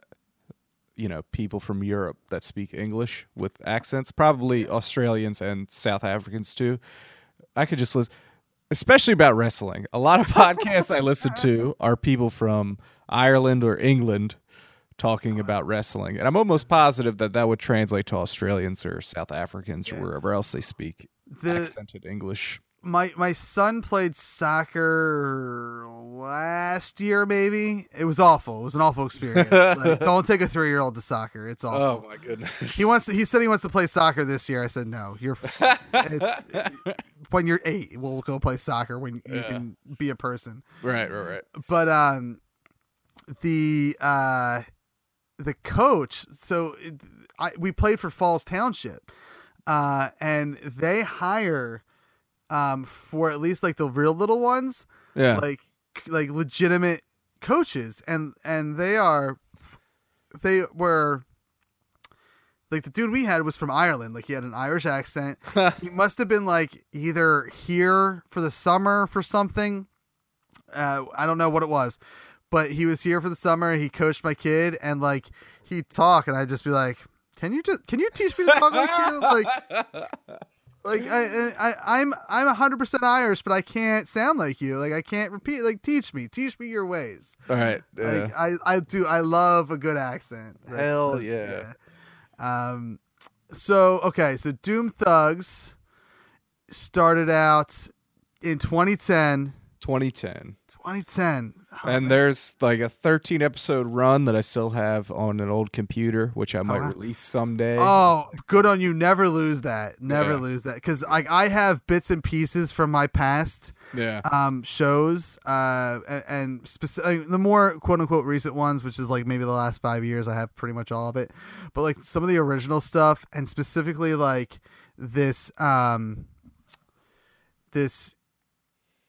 [SPEAKER 4] you know, people from Europe that speak English with accents, probably Australians and South Africans too. I could just listen, especially about wrestling. A lot of podcasts I listen to are people from Ireland or England talking uh-huh. about wrestling, and I'm almost positive that that would translate to Australians or South Africans or wherever else they speak
[SPEAKER 3] The
[SPEAKER 4] accented English.
[SPEAKER 3] My my son played soccer last year, maybe. It was awful. It was an awful experience. like, don't take a three year old to soccer. It's awful.
[SPEAKER 4] Oh my goodness!
[SPEAKER 3] He wants. To, he said he wants to play soccer this year. I said no. You're. It's when you're eight. We'll go play soccer when you
[SPEAKER 4] Yeah.
[SPEAKER 3] can be a person.
[SPEAKER 4] right, right, right.
[SPEAKER 3] But um, the uh, the coach. So it, I we played for Falls Township, uh, and they hire um for at least like the real little ones
[SPEAKER 4] Yeah.
[SPEAKER 3] like like legitimate coaches. And and they are they were like the dude we had was from Ireland. Like he had an Irish accent. He must have been like either here for the summer for something. Uh I don't know what it was but he was here for the summer. He coached my kid and like he'd talk and I'd just be like can you just can you teach me to talk like you? Like like I, I I'm I'm hundred percent Irish, but I can't sound like you. Like I can't repeat. Like teach me, teach me your ways.
[SPEAKER 4] All right.
[SPEAKER 3] Like
[SPEAKER 4] yeah.
[SPEAKER 3] I I do. I love a good accent. That's-
[SPEAKER 4] Hell
[SPEAKER 3] that-
[SPEAKER 4] yeah.
[SPEAKER 3] yeah. Um. So okay. So Doom Thugs started out in 2010.
[SPEAKER 4] 2010.
[SPEAKER 3] 2010. Oh,
[SPEAKER 4] and there's like a 13 episode run that I still have on an old computer, which I might release someday.
[SPEAKER 3] Oh, good on you. Never lose that. Never
[SPEAKER 4] Yeah.
[SPEAKER 3] lose that. Because like I have bits and pieces from my past
[SPEAKER 4] yeah.
[SPEAKER 3] um shows uh and, and specific the more quote unquote recent ones which is like maybe the last five years i have pretty much all of it but like some of the original stuff and specifically like this um this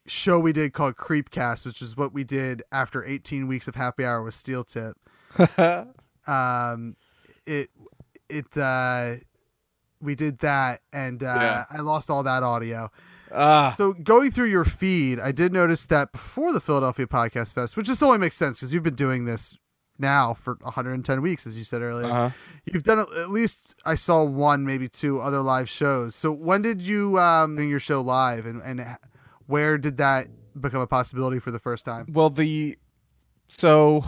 [SPEAKER 3] show we did called creepcast which is what we did after 18 weeks of happy hour with steel tip um it it uh we did that, and uh,
[SPEAKER 4] Yeah.
[SPEAKER 3] I lost all that audio.
[SPEAKER 4] Ah,
[SPEAKER 3] So going through your feed, I did notice that before the Philadelphia Podcast Fest, which just only makes sense because you've been doing this now for 110 weeks, as you said earlier.
[SPEAKER 4] Uh-huh.
[SPEAKER 3] You've done at least I saw one, maybe two other live shows. So when did you um do your show live, and and where did that become a possibility for the first time?
[SPEAKER 4] well the so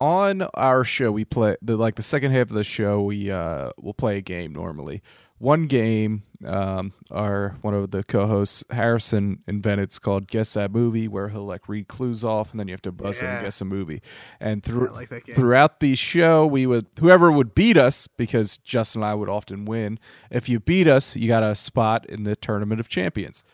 [SPEAKER 4] on our show we play the like the second half of the show we uh we'll play a game normally one game um our one of the co-hosts harrison invented it's called guess that movie where he'll like read clues off and then you have to buzz in
[SPEAKER 3] Yeah.
[SPEAKER 4] and guess a movie and through
[SPEAKER 3] like
[SPEAKER 4] throughout the show we would whoever would beat us because justin and i would often win if you beat us you got a spot in the tournament of champions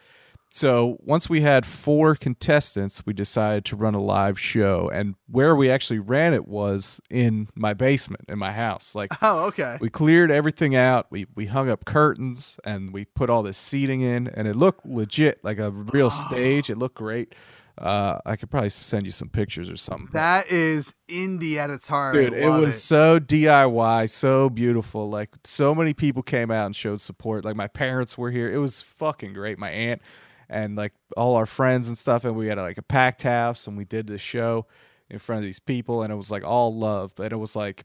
[SPEAKER 4] so once we had four contestants, we decided to run a live show, and where we actually ran it was in my basement in my house. Like
[SPEAKER 3] Oh, okay.
[SPEAKER 4] we cleared everything out, we we hung up curtains, and we put all this seating in, and it looked legit, like a real stage. It looked great. Uh, I could probably send you some pictures or something.
[SPEAKER 3] That is indie at its heart.
[SPEAKER 4] Dude, it was so DIY, so beautiful. Like so many people came out and showed support. Like my parents were here. It was fucking great. My aunt and like all our friends and stuff. And we had like a packed house and we did the show in front of these people and it was like all love. But it was like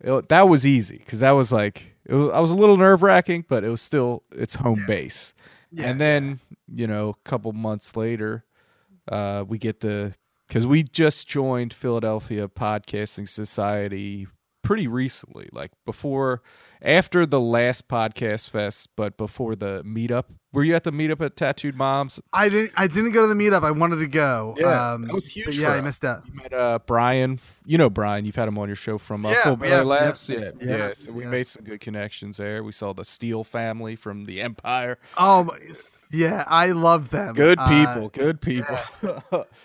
[SPEAKER 4] it, that was easy because that was like it was, I was a little nerve wracking, but it was still it's home base.
[SPEAKER 3] Yeah,
[SPEAKER 4] and then you know a couple months later, uh, we get the because we just joined Philadelphia Podcasting Society pretty recently, like before after the last podcast fest, but before the meetup. Were you at the meetup at Tattooed Moms?
[SPEAKER 3] I didn't. I didn't go to the meetup. I wanted to go. um,
[SPEAKER 4] that was huge.
[SPEAKER 3] Yeah, I missed out.
[SPEAKER 4] You met uh, Brian. You know Brian. You've had him on your show from uh,
[SPEAKER 1] Yeah,
[SPEAKER 4] Full
[SPEAKER 1] yeah, yeah.
[SPEAKER 4] Labs. Yeah, yeah.
[SPEAKER 3] Yes,
[SPEAKER 4] So we
[SPEAKER 3] yes.
[SPEAKER 4] made some good connections there. We saw the Steele family from the Empire.
[SPEAKER 3] Oh, my, yeah, I love them.
[SPEAKER 4] Good
[SPEAKER 3] Uh,
[SPEAKER 4] people. good people.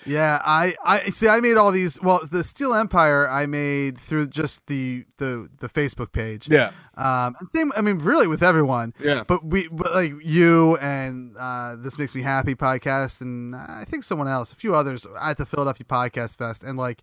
[SPEAKER 3] Yeah, I, I see. I made all these. Well, the Steel Empire I made through just the the the Facebook page.
[SPEAKER 4] yeah.
[SPEAKER 3] Um, and same. I mean, really with everyone.
[SPEAKER 4] Yeah.
[SPEAKER 3] But we, but like you and uh, this makes me happy podcast, and I think someone else, a few others at the Philadelphia Podcast Fest, and like,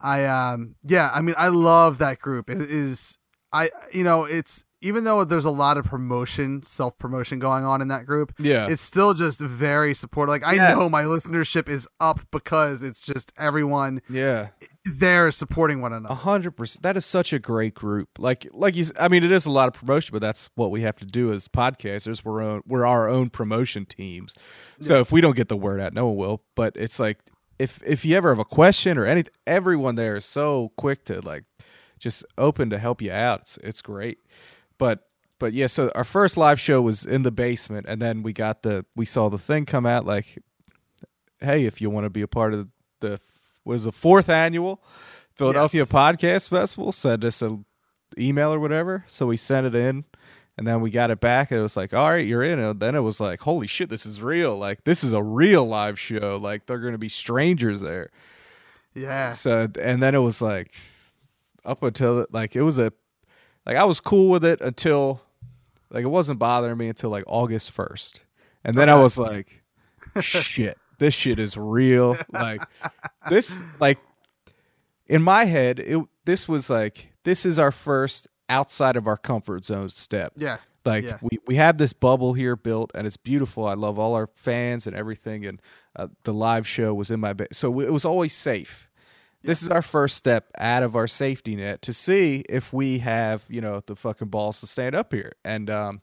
[SPEAKER 3] I um, yeah, I mean, I love that group. It is, I, you know, it's even though there's a lot of promotion, self promotion going on in that group.
[SPEAKER 4] Yeah.
[SPEAKER 3] It's still just very supportive. Like I
[SPEAKER 4] Yes.
[SPEAKER 3] know my listenership is up because it's just everyone
[SPEAKER 4] Yeah.
[SPEAKER 3] There supporting one
[SPEAKER 4] A
[SPEAKER 3] another.
[SPEAKER 4] hundred percent. That is such a great group. Like, like you. I mean, it is a lot of promotion, but that's what we have to do as podcasters. We're own, we're our own promotion teams. So if we don't get the word out, no one will. But it's like if if you ever have a question or anything, everyone there is so quick to like just open to help you out. It's it's great. But but yeah, so our first live show was in the basement, and then we got the we saw the thing come out like hey, if you want to be a part of the what is the fourth annual Philadelphia
[SPEAKER 3] Yes.
[SPEAKER 4] Podcast Festival, send us an email or whatever. So we sent it in, and then we got it back, and it was like, all right, you're in. And then it was like, holy shit, this is real. Like this is a real live show. Like they're going to be strangers there.
[SPEAKER 3] Yeah.
[SPEAKER 4] So and then it was like up until like it was a like I was cool with it until like it wasn't bothering me until like August first, and then I was like, shit, this shit is real. Like this, like in my head, it this was like this is our first outside of our comfort zone step.
[SPEAKER 3] Yeah.
[SPEAKER 4] Like
[SPEAKER 3] Yeah.
[SPEAKER 4] we, we have this bubble here built and it's beautiful. I love all our fans and everything. And uh, the live show was in my bed. So it was always safe. This is our first step out of our safety net to see if we have, you know, the fucking balls to stand up here. And, um,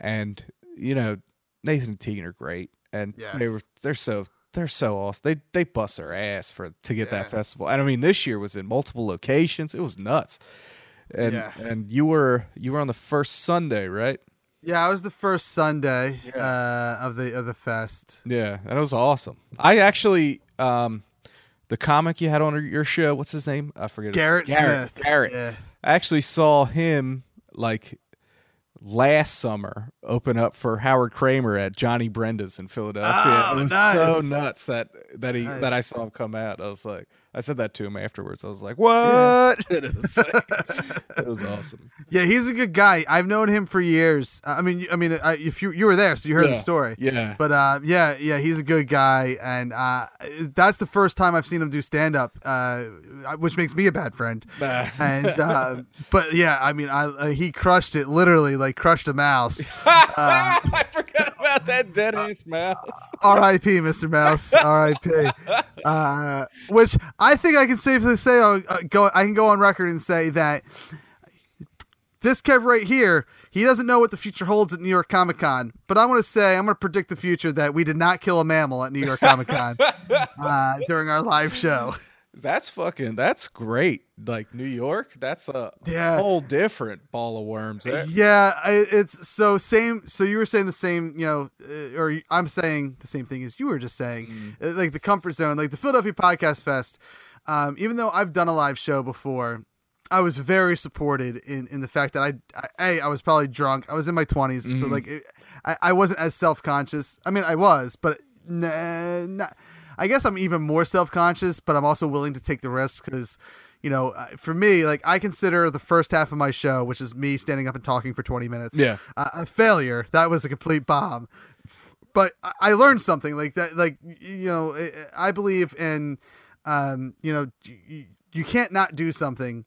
[SPEAKER 4] and, you know, Nathan and Tegan are great. And they were, they're so, they're so awesome. They, they bust their ass for, to get
[SPEAKER 3] Yeah.
[SPEAKER 4] that festival. And I mean, this year was in multiple locations. It was nuts. And,
[SPEAKER 3] Yeah.
[SPEAKER 4] and you were, you were on the first Sunday, right?
[SPEAKER 3] Yeah, I was the first Sunday uh, of the of the fest.
[SPEAKER 4] Yeah, that was awesome. I actually, um, the comic you had on your show, what's his name? I forget. his-
[SPEAKER 3] Garrett Smith.
[SPEAKER 4] Garrett.
[SPEAKER 3] Yeah.
[SPEAKER 4] I actually saw him like last summer open up for Howard Kremer at Johnny Brenda's in Philadelphia.
[SPEAKER 3] Oh,
[SPEAKER 4] it was
[SPEAKER 3] nice.
[SPEAKER 4] so nuts that that he
[SPEAKER 3] Nice.
[SPEAKER 4] that I saw him come out. I was like, I said that to him afterwards. I was like, what? it, was like- it was awesome.
[SPEAKER 3] Yeah, he's a good guy. I've known him for years. I mean, I mean, I, if you you were there, so you heard
[SPEAKER 4] Yeah.
[SPEAKER 3] the story.
[SPEAKER 4] Yeah.
[SPEAKER 3] But uh, yeah, yeah, he's a good guy, and uh, that's the first time I've seen him do stand up, uh, which makes me a bad friend. And uh, but yeah, I mean, I uh, he crushed it, literally, like crushed a mouse.
[SPEAKER 4] I forgot about that dead ass mouse.
[SPEAKER 3] R.I.P. Mr. Mouse. R.I.P. Uh, which I think I can safely say, uh, uh, go, I can go on record and say that this Kev right here, he doesn't know what the future holds at New York Comic Con. But I'm going to say, I'm going to predict the future that we did not kill a mammal at New York Comic Con uh, during our live show.
[SPEAKER 4] That's fucking. That's great. Like New York, that's a
[SPEAKER 3] Yeah.
[SPEAKER 4] whole different ball of worms. There.
[SPEAKER 3] Yeah, it's so same. So you were saying the same, you know, uh, or I'm saying the same thing as you were just saying, Uh, like the comfort zone, like the Philadelphia Podcast Fest. Um, even though I've done a live show before, I was very supported in in the fact that I, I a I was probably drunk. I was in my 20s, so like it, I I wasn't as self conscious. I mean, I was, but nah, not. I guess I'm even more self conscious, but I'm also willing to take the risk because you know, for me, like I consider the first half of my show, which is me standing up and talking for 20 minutes,
[SPEAKER 4] Yeah.
[SPEAKER 3] uh, a failure. That was a complete bomb. But I- I learned something like that. Like you know, I- I believe in, um, you know, you, you can't not do something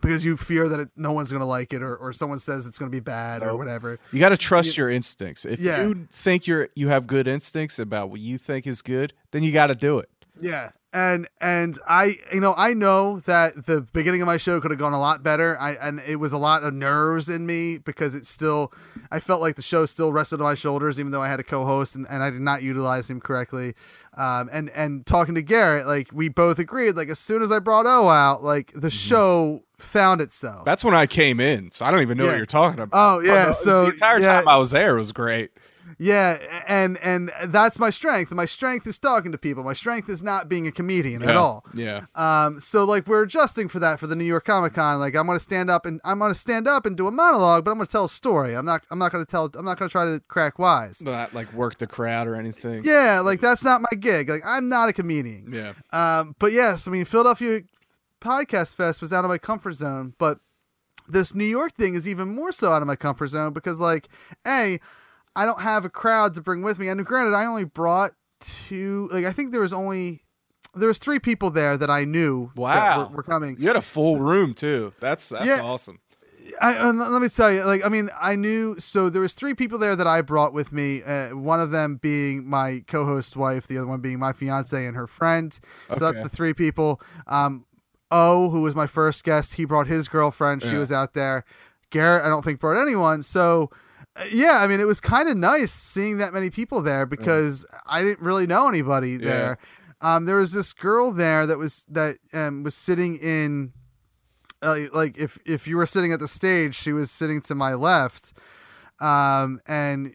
[SPEAKER 3] because you fear that it, no one's going to like it or, or someone says it's going to be bad or whatever.
[SPEAKER 4] You got to trust your instincts. If
[SPEAKER 3] Yeah.
[SPEAKER 4] you think you're you have good instincts about what you think is good, then you got to do it.
[SPEAKER 3] Yeah. And and I you know I know that the beginning of my show could have gone a lot better. I and it was a lot of nerves in me because it still I felt like the show still rested on my shoulders even though I had a co-host and, and I did not utilize him correctly. Um and and talking to Garrett like we both agreed like as soon as I brought O out like the show found itself.
[SPEAKER 4] That's when I came in, so I don't even know
[SPEAKER 3] Yeah.
[SPEAKER 4] what you're talking about.
[SPEAKER 3] Oh, yeah,
[SPEAKER 4] the,
[SPEAKER 3] so,
[SPEAKER 4] the entire
[SPEAKER 3] yeah.
[SPEAKER 4] time I was there was great.
[SPEAKER 3] Yeah, and and that's my strength. My strength is talking to people. My strength is not being a comedian at all.
[SPEAKER 4] Yeah.
[SPEAKER 3] Um, so like we're adjusting for that for the New York Comic Con. Like I'm gonna stand up and I'm gonna stand up and do a monologue, but I'm gonna tell a story. I'm not I'm not gonna tell I'm not gonna try to crack wise.
[SPEAKER 4] Not like work the crowd or anything.
[SPEAKER 3] Yeah, like that's not my gig. Like I'm not a comedian.
[SPEAKER 4] Yeah.
[SPEAKER 3] Um, but yes, I mean Philadelphia Podcast Fest was out of my comfort zone, but this New York thing is even more so out of my comfort zone because like a I don't have a crowd to bring with me. And granted, I only brought two. Like I think there was only there was three people there that I knew. that
[SPEAKER 4] Wow.
[SPEAKER 3] were, were coming.
[SPEAKER 4] You had a full room too. That's that's
[SPEAKER 3] Yeah.
[SPEAKER 4] awesome.
[SPEAKER 3] I, and let me tell you, like, I mean, I knew. So there was three people there that I brought with me. Uh, one of them being my co-host's wife, the other one being my fiance and her friend. So that's the three people. Um, O, who was my first guest, he brought his girlfriend. She
[SPEAKER 4] Yeah.
[SPEAKER 3] was out there. Garrett, I don't think brought anyone. So. uh, Yeah, I mean, it was kind of nice seeing that many people there because I didn't really know anybody there. Um, there was this girl there that was that um, was sitting in uh, like if if you were sitting at the stage, she was sitting to my left, um, and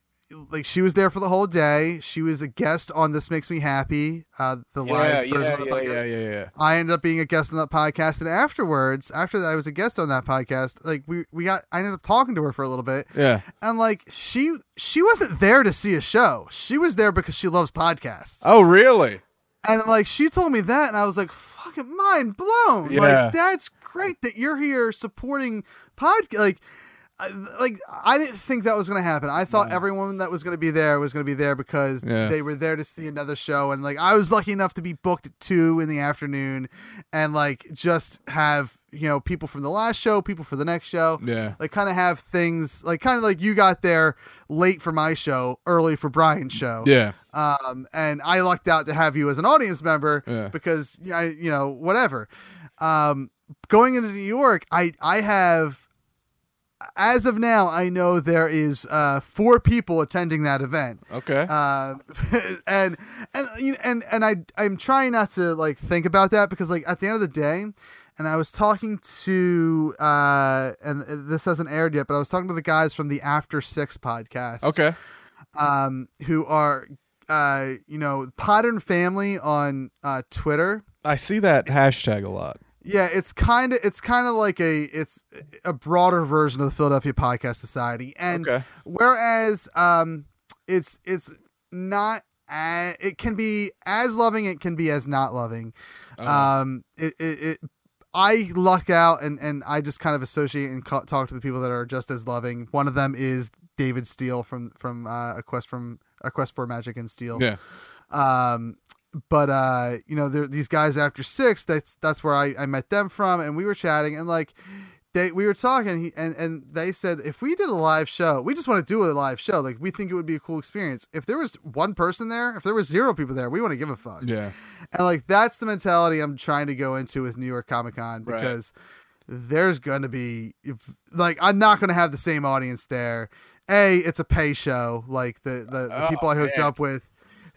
[SPEAKER 3] like she was there for the whole day. She was a guest on This Makes Me Happy, uh, the
[SPEAKER 4] Yeah,
[SPEAKER 3] live version
[SPEAKER 4] yeah,
[SPEAKER 3] of the
[SPEAKER 4] yeah,
[SPEAKER 3] podcast.
[SPEAKER 4] yeah, yeah, yeah.
[SPEAKER 3] I ended up being a guest on that podcast, and afterwards, after that, I was a guest on that podcast. Like we we got, I ended up talking to her for a little bit,
[SPEAKER 4] Yeah.
[SPEAKER 3] and like she she wasn't there to see a show. She was there because she loves podcasts.
[SPEAKER 4] Oh, really?
[SPEAKER 3] And like she told me that, and I was like, "Fucking mind blown!"
[SPEAKER 4] Yeah.
[SPEAKER 3] Like that's great that you're here supporting podcast. Like, like I didn't think that was going to happen. I thought everyone that was going to be there was going to be there because
[SPEAKER 4] Yeah.
[SPEAKER 3] they were there to see another show. And like I was lucky enough to be booked at two in the afternoon, and like just have you know people from the last show, people for the next show.
[SPEAKER 4] Yeah.
[SPEAKER 3] Like kind of have things like kind of like you got there late for my show, early for Brian's show
[SPEAKER 4] Yeah.
[SPEAKER 3] um, and I lucked out to have you as an audience member
[SPEAKER 4] Yeah.
[SPEAKER 3] because I, you know, whatever. Um, going into New York, I I have, as of now, I know there is uh, four people attending that event.
[SPEAKER 4] Okay.
[SPEAKER 3] Uh, and and you- and and I I'm trying not to like think about that because like at the end of the day, and I was talking to uh and this hasn't aired yet, but I was talking to the guys from the After Six podcast
[SPEAKER 4] okay.
[SPEAKER 3] um, who are, uh, you know, Podern Family on uh, Twitter.
[SPEAKER 4] I see that hashtag a lot.
[SPEAKER 3] Yeah, it's kind of it's kind of like a it's a broader version of the Philadelphia Podcast Society, and
[SPEAKER 4] Okay.
[SPEAKER 3] whereas um, it's it's not a, it can be as loving, it can be as not loving. Um, it, it, it I luck out and and I just kind of associate and talk to the people that are just as loving. One of them is David Steele from from uh, a quest from a quest for magic and steel
[SPEAKER 4] Yeah.
[SPEAKER 3] um but uh you know there these guys after six that's that's where I, I met them from and we were chatting and like they we were talking and and they said if we did a live show we just want to do a live show like we think it would be a cool experience if there was one person there if there was zero people there we want to give a fuck
[SPEAKER 4] Yeah.
[SPEAKER 3] and like that's the mentality i'm trying to go into with new york comic-con
[SPEAKER 4] Right.
[SPEAKER 3] because there's gonna be if, like i'm not gonna have the same audience there a it's a pay show like the the, the
[SPEAKER 4] Oh,
[SPEAKER 3] people i hooked
[SPEAKER 4] man.
[SPEAKER 3] up with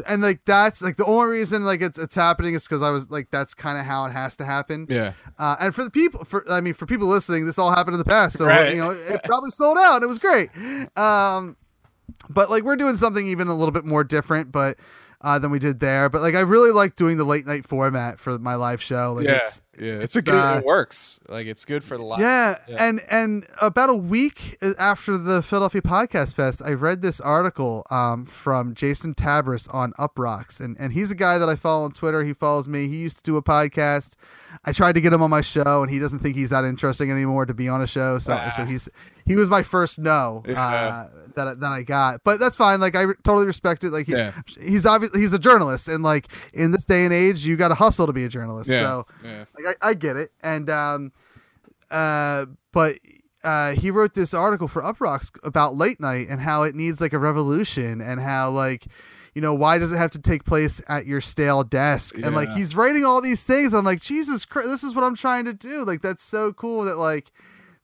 [SPEAKER 3] and like that's like the only reason like it's it's happening is because i was like that's kind of how it has to happen
[SPEAKER 4] Yeah.
[SPEAKER 3] uh, and for the people for i mean for people listening this all happened in the past so
[SPEAKER 4] Right.
[SPEAKER 3] you know it probably sold out it was great um but like we're doing something even a little bit more different but uh, than we did there but like i really like doing the late night format for my live show like
[SPEAKER 4] yeah.
[SPEAKER 3] it's
[SPEAKER 4] yeah. It's a good.
[SPEAKER 3] uh,
[SPEAKER 4] it works. Like it's good for the live.
[SPEAKER 3] yeah,
[SPEAKER 4] Yeah.
[SPEAKER 3] and and about a week after the Philadelphia Podcast Fest, I read this article um, from Jason Tabrys on Uproxx, and and he's a guy that I follow on Twitter. He follows me. He used to do a podcast. I tried to get him on my show, and he doesn't think he's that interesting anymore to be on a show. So
[SPEAKER 4] Ah.
[SPEAKER 3] so he's he was my first no
[SPEAKER 4] Yeah.
[SPEAKER 3] uh, that I- that I got, but that's fine. Like I re- totally respect it. Like he,
[SPEAKER 4] Yeah.
[SPEAKER 3] he's obviously he's a journalist, and like in this day and age, you got to hustle to be a journalist.
[SPEAKER 4] Yeah.
[SPEAKER 3] So
[SPEAKER 4] Yeah.
[SPEAKER 3] like I, I get it. And um uh but uh he wrote this article for Uproxx about late night and how it needs like a revolution and how like you know why does it have to take place at your stale desk? And like he's writing all these things. I'm like jesus christ this is what i'm trying to do. Like that's so cool that like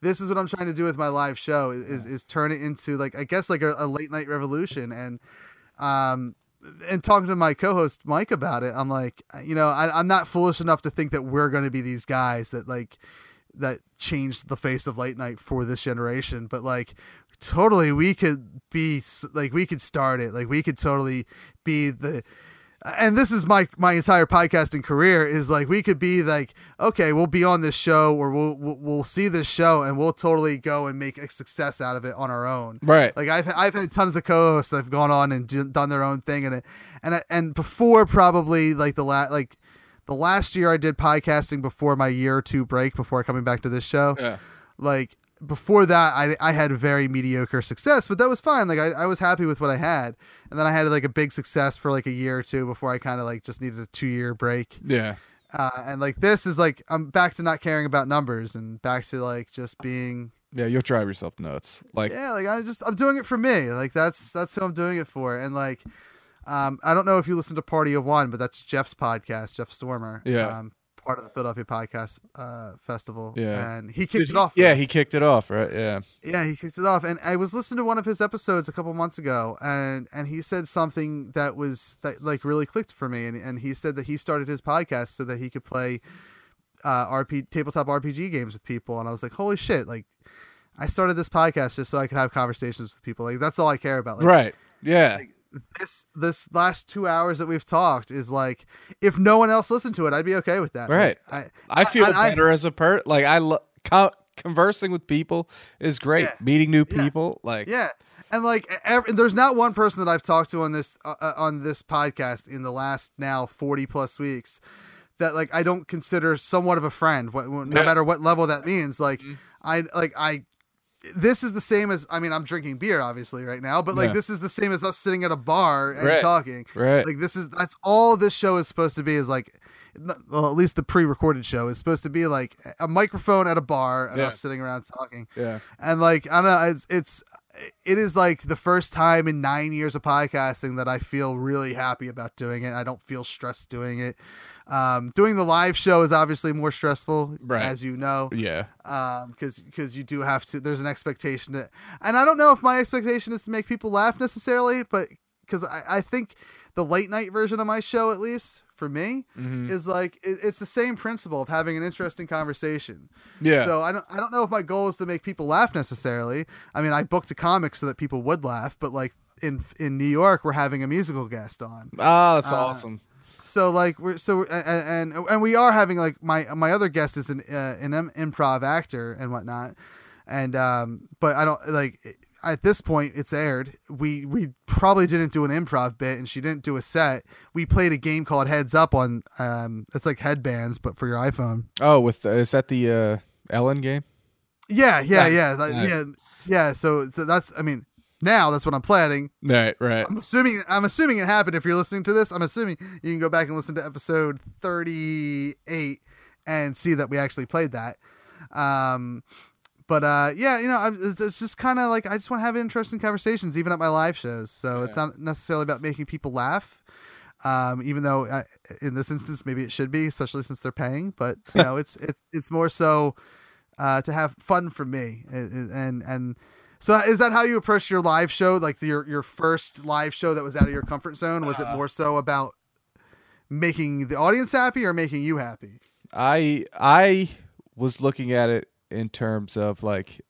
[SPEAKER 3] this is what i'm trying to do with my live show is is, is turn it into like i guess like a, a late night revolution. And um and talking to my co-host Mike about it, I'm like, you know, I, I'm not foolish enough to think that we're going to be these guys that like that changed the face of late night for this generation, but like totally we could be like we could start it, like we could totally be the and this is my my entire podcasting career is like we could be like okay we'll be on this show or we'll we'll, we'll see this show and we'll totally go and make a success out of it on our own
[SPEAKER 4] Right.
[SPEAKER 3] like I've I've had tons of co-hosts that have gone on and d- done their own thing and it and and before probably like the last like the last year I did podcasting before my year or two break before coming back to this show
[SPEAKER 4] Yeah.
[SPEAKER 3] like before that I, I had very mediocre success but that was fine like I, I was happy with what i had and then i had like a big success for like a year or two before i kind of like just needed a two year break
[SPEAKER 4] Yeah.
[SPEAKER 3] uh, and like this is like i'm back to not caring about numbers and back to like just being
[SPEAKER 4] Yeah. You'll drive yourself nuts. Like.
[SPEAKER 3] yeah like i'm just i'm doing it for me like that's that's who i'm doing it for and like um i don't know if you listen to party of one but that's jeff's podcast jeff stormer
[SPEAKER 4] Yeah.
[SPEAKER 3] um part of the philadelphia podcast uh festival
[SPEAKER 4] Yeah.
[SPEAKER 3] and he
[SPEAKER 4] Did
[SPEAKER 3] kicked
[SPEAKER 4] he-
[SPEAKER 3] it off
[SPEAKER 4] Yeah,
[SPEAKER 3] with
[SPEAKER 4] he kicked it off, right? Yeah.
[SPEAKER 3] Yeah, he kicked it off, and I was listening to one of his episodes a couple months ago, and and he said something that was that like really clicked for me, and and he said that he started his podcast so that he could play uh RP tabletop RPG games with people, and I was like, holy shit, like I started this podcast just so I could have conversations with people, like that's all I care about, like,
[SPEAKER 4] right. Yeah.
[SPEAKER 3] This this last two hours that we've talked is like, if no one else listened to it, I'd be okay with that,
[SPEAKER 4] Right.
[SPEAKER 3] Like,
[SPEAKER 4] I feel
[SPEAKER 3] I-
[SPEAKER 4] better as a per. Like I lo- co- conversing with people is great.
[SPEAKER 3] Yeah.
[SPEAKER 4] Meeting new
[SPEAKER 3] Yeah.
[SPEAKER 4] people. Like.
[SPEAKER 3] Yeah, and like ev there's not one person that I've talked to on this uh, uh, on this podcast in the last now forty plus weeks that like I don't consider somewhat of a friend, no
[SPEAKER 4] Yeah. Mm-hmm.
[SPEAKER 3] matter what level that means. Like I like I. This is the same as I mean I'm drinking beer obviously right now, but like
[SPEAKER 4] Yeah.
[SPEAKER 3] this is the same as us sitting at a bar and
[SPEAKER 4] Right.
[SPEAKER 3] talking.
[SPEAKER 4] Right.
[SPEAKER 3] Like this is that's all this show is supposed to be is like well at least the pre-recorded show is supposed to be like a microphone at a bar and
[SPEAKER 4] Yeah.
[SPEAKER 3] us sitting around talking
[SPEAKER 4] Yeah.
[SPEAKER 3] and like I don't know, it's it's it is like the first time in nine years of podcasting that I feel really happy about doing it. I don't feel stressed doing it. Um, doing the live show is obviously more stressful,
[SPEAKER 4] Right.
[SPEAKER 3] as you know,
[SPEAKER 4] Yeah.
[SPEAKER 3] um, because because you do have to. There's an expectation that, and I don't know if my expectation is to make people laugh necessarily, but because I, I think the late night version of my show, at least for me,
[SPEAKER 4] Mm-hmm.
[SPEAKER 3] is like it, it's the same principle of having an interesting conversation.
[SPEAKER 4] Yeah.
[SPEAKER 3] So I don't I don't know if my goal is to make people laugh necessarily. I mean, I booked a comic so that people would laugh, but like in in New York, we're having a musical guest on.
[SPEAKER 4] Oh, that's
[SPEAKER 3] Uh,
[SPEAKER 4] awesome.
[SPEAKER 3] So like we're so and and, and we are having like my my other guest is an uh, an improv actor and whatnot, and um but I don't like at this point it's aired. We we probably didn't do an improv bit and she didn't do a set. We played a game called Heads Up on um it's like headbands but for your iPhone.
[SPEAKER 4] Oh, with is that the uh, Ellen game?
[SPEAKER 3] Yeah, yeah, yeah, like,
[SPEAKER 4] nice.
[SPEAKER 3] yeah, yeah. So, so that's I mean now that's what I'm planning.
[SPEAKER 4] Right, right.
[SPEAKER 3] I'm assuming I'm assuming it happened. If you're listening to this, I'm assuming you can go back and listen to episode 38 and see that we actually played that. Um, but uh, yeah, you know, I'm, it's, it's just kind of like I just want to have interesting conversations, even at my live shows. So it's not necessarily about making people laugh. Um, even though uh, in this instance maybe it should be, especially since they're paying. But you know, it's it's it's more so uh, to have fun for me, and and, and so is that how you approach your live show? Like your your first live show that was out of your comfort zone? Was it uh. more so about making the audience happy or making you happy?
[SPEAKER 4] I I was looking at it in terms of like,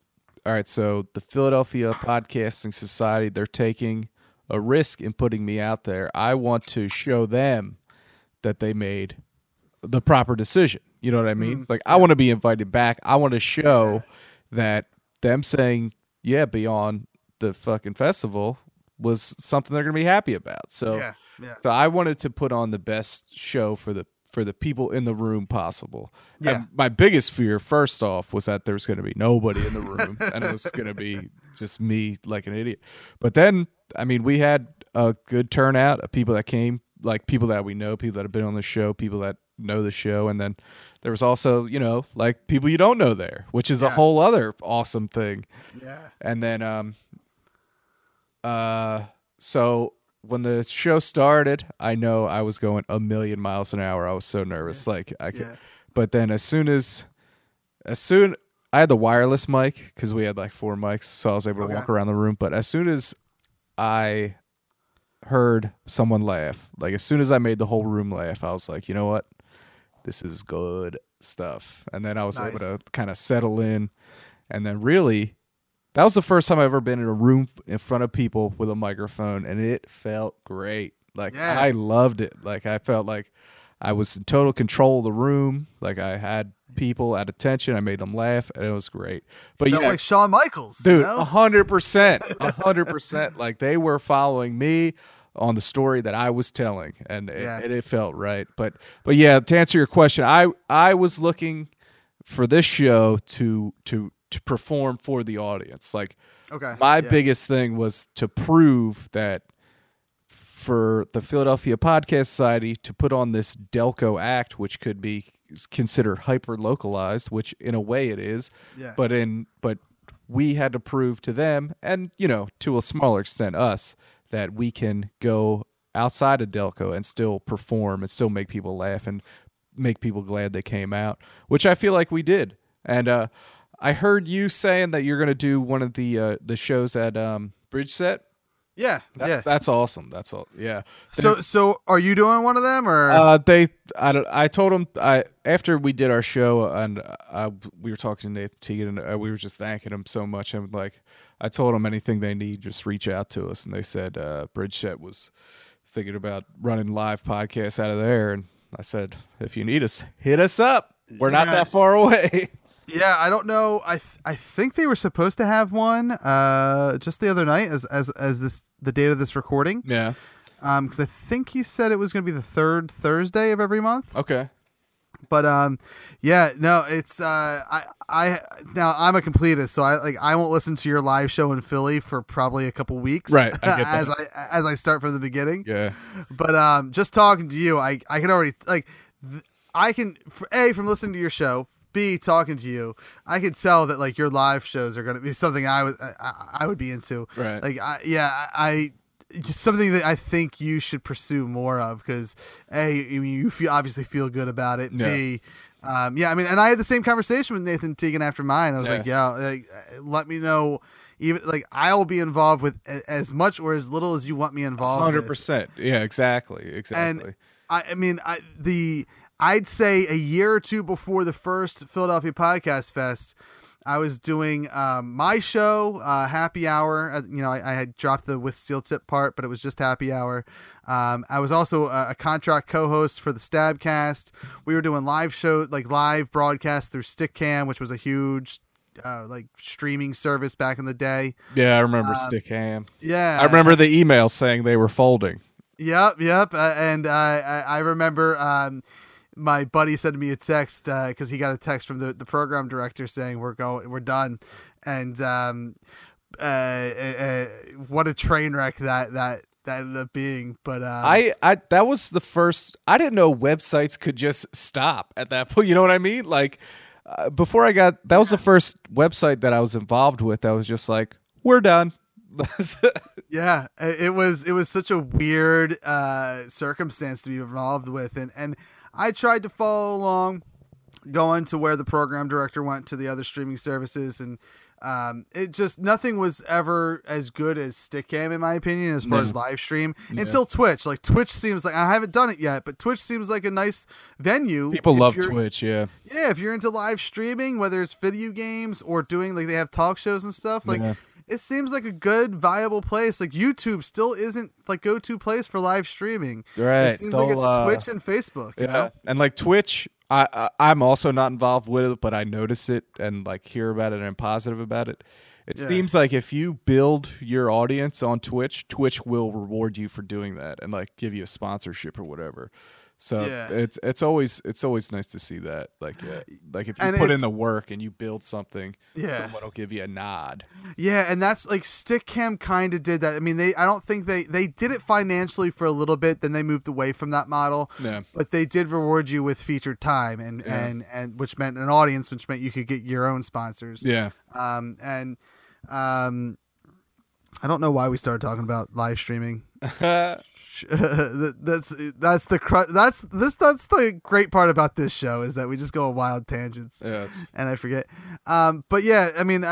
[SPEAKER 4] all right, so the Philadelphia Podcasting Society, they're taking a risk in putting me out there. I want to show them that they made the proper decision. You know what I mean? Mm. like I want to be invited back. I want to show that them saying, "Yeah, beyond the fucking festival" was something they're going to be happy about. So
[SPEAKER 3] Yeah, yeah.
[SPEAKER 4] so I wanted to put on the best show for the for the people in the room possible.
[SPEAKER 3] Yeah.
[SPEAKER 4] And my biggest fear, first off, was that there was going to be nobody in the room, and it was going to be just me like an idiot. But then, I mean, we had a good turnout of people that came, like people that we know, people that have been on the show, people that know the show, and then there was also, you know, like people you don't know there, which is a whole other awesome thing.
[SPEAKER 3] Yeah.
[SPEAKER 4] And then um uh so when the show started, I know I was going a million miles an hour. I was so nervous. Like I could
[SPEAKER 3] Yeah.
[SPEAKER 4] but then as soon as as soon I had the wireless mic because we had like four mics, so I was able to
[SPEAKER 3] Okay.
[SPEAKER 4] walk around the room. But as soon as I heard someone laugh, like as soon as I made the whole room laugh, I was like, you know what? This is good stuff. And then I was able to kind of settle in. And then really, that was the first time I've ever been in a room in front of people with a microphone, and it felt great. Like
[SPEAKER 3] Yeah.
[SPEAKER 4] I loved it. Like I felt like I was in total control of the room. Like I had people at attention. I made them laugh, and it was great. But
[SPEAKER 3] Felt
[SPEAKER 4] yeah,
[SPEAKER 3] like Shawn Michaels,
[SPEAKER 4] dude, a hundred percent, a hundred percent. Like they were following me on the story that I was telling, and it,
[SPEAKER 3] Yeah.
[SPEAKER 4] and it felt right. But but yeah, to answer your question, I I was looking for this show to to to perform for the audience. Like
[SPEAKER 3] Okay,
[SPEAKER 4] my
[SPEAKER 3] yeah.
[SPEAKER 4] biggest thing was to prove that for the Philadelphia Podcast Society to put on this Delco act, which could be considered hyper localized, which in a way it is,
[SPEAKER 3] Yeah.
[SPEAKER 4] but in but we had to prove to them, and you know, to a smaller extent, us, that we can go outside of Delco and still perform and still make people laugh and make people glad they came out, which I feel like we did. And uh, I heard you saying that you're going to do one of the uh, the shows at um, Bridge Set.
[SPEAKER 3] Yeah,
[SPEAKER 4] That's,
[SPEAKER 3] yeah.
[SPEAKER 4] that's awesome. That's all. Yeah.
[SPEAKER 3] So, so are you doing one of them or?
[SPEAKER 4] Uh, they, I, I told them I after we did our show and uh, we were talking to Nathan Teagan and uh, we were just thanking him so much and like I told them anything they need just reach out to us and they said uh, Bridgeset was thinking about running live podcasts out of there and I said if you need us hit us up we're not
[SPEAKER 3] Yeah.
[SPEAKER 4] that far away
[SPEAKER 3] Yeah, I don't know. I th- I think they were supposed to have one uh just the other night as as as this the date of this recording.
[SPEAKER 4] yeah
[SPEAKER 3] Um cuz I think he said it was going to be the third Thursday of every month.
[SPEAKER 4] okay
[SPEAKER 3] But um yeah, no, it's uh I I now I'm a completist, so I like I won't listen to your live show in Philly for probably a couple weeks.
[SPEAKER 4] Right, I
[SPEAKER 3] as I as I start from the beginning.
[SPEAKER 4] yeah
[SPEAKER 3] But um, just talking to you, I I can already like th- I can for, a from listening to your show. B talking to you, I could tell that like your live shows are going to be something I would I, I would be into.
[SPEAKER 4] Right.
[SPEAKER 3] Like I yeah I. Just something that I think you should pursue more of because a you feel obviously feel good about it.
[SPEAKER 4] Yeah.
[SPEAKER 3] B, um, yeah, I mean, and I had the same conversation with Nathan Teagan after mine. I was
[SPEAKER 4] Yeah.
[SPEAKER 3] like, yeah, like, let me know. Even like I'll be involved with a- as much or as little as you want me involved.
[SPEAKER 4] hundred percent yeah exactly exactly
[SPEAKER 3] And I, I mean, I the I'd say a year or two before the first Philadelphia Podcast Fest, I was doing um, my show, uh, Happy Hour. Uh, you know, I, I had dropped the with steel tip part, but it was just Happy Hour. Um, I was also a, a contract co-host for the Stabcast. We were doing live show, like live broadcast through Stickcam, which was a huge, uh, like streaming service back in the day.
[SPEAKER 4] Yeah, I remember Stickcam.
[SPEAKER 3] Yeah,
[SPEAKER 4] I remember the email saying they were folding.
[SPEAKER 3] Yep, yep. Uh, and uh, I, I remember um, my buddy sent me a text because he got a text from the, the program director saying we're going, we're done, and um, uh, uh, what a train wreck that that that ended up being. But um,
[SPEAKER 4] I, I that was the first. I didn't know websites could just stop at that point. You know what I mean? Like uh, before I got that was the first website that I was involved with. That was just like we're done.
[SPEAKER 3] yeah, it it was it was such a weird uh, circumstance to be involved with, and and I tried to follow along, going to where the program director went to the other streaming services, and um, it just nothing was ever as good as Stickcam in my opinion as far
[SPEAKER 4] No.
[SPEAKER 3] as live stream until Twitch. Like Twitch seems like I haven't done it yet, but Twitch seems like a nice venue.
[SPEAKER 4] People love Twitch. Yeah,
[SPEAKER 3] Yeah, if you're into live streaming, whether it's video games or doing like they have talk shows and stuff, like
[SPEAKER 4] Yeah.
[SPEAKER 3] It seems like a good, viable place. Like YouTube still isn't like go to place for live streaming.
[SPEAKER 4] Right,
[SPEAKER 3] It seems like it's
[SPEAKER 4] uh,
[SPEAKER 3] Twitch and Facebook. You
[SPEAKER 4] yeah.
[SPEAKER 3] know?
[SPEAKER 4] And like Twitch, I, I I'm also not involved with it, but I notice it and like hear about it and I'm positive about it. It
[SPEAKER 3] Yeah.
[SPEAKER 4] seems like if you build your audience on Twitch, Twitch will reward you for doing that and like give you a sponsorship or whatever. So
[SPEAKER 3] Yeah.
[SPEAKER 4] it's it's always it's always nice to see that. Like yeah, like if you
[SPEAKER 3] And
[SPEAKER 4] put in the work and you build something,
[SPEAKER 3] Yeah.
[SPEAKER 4] someone will give you a nod.
[SPEAKER 3] Yeah, and that's like Stickcam kind of did that. I mean, they I don't think they they did it financially for a little bit, then they moved away from that model.
[SPEAKER 4] Yeah.
[SPEAKER 3] But they did reward you with featured time and
[SPEAKER 4] Yeah.
[SPEAKER 3] and and which meant an audience, which meant you could get your own sponsors.
[SPEAKER 4] Yeah.
[SPEAKER 3] Um and um I don't know why we started talking about live streaming. That- that's that's the cru- that's this that's the great part about this show is that we just go on wild tangents
[SPEAKER 4] Yeah,
[SPEAKER 3] and I forget. Um, but yeah, I mean, uh,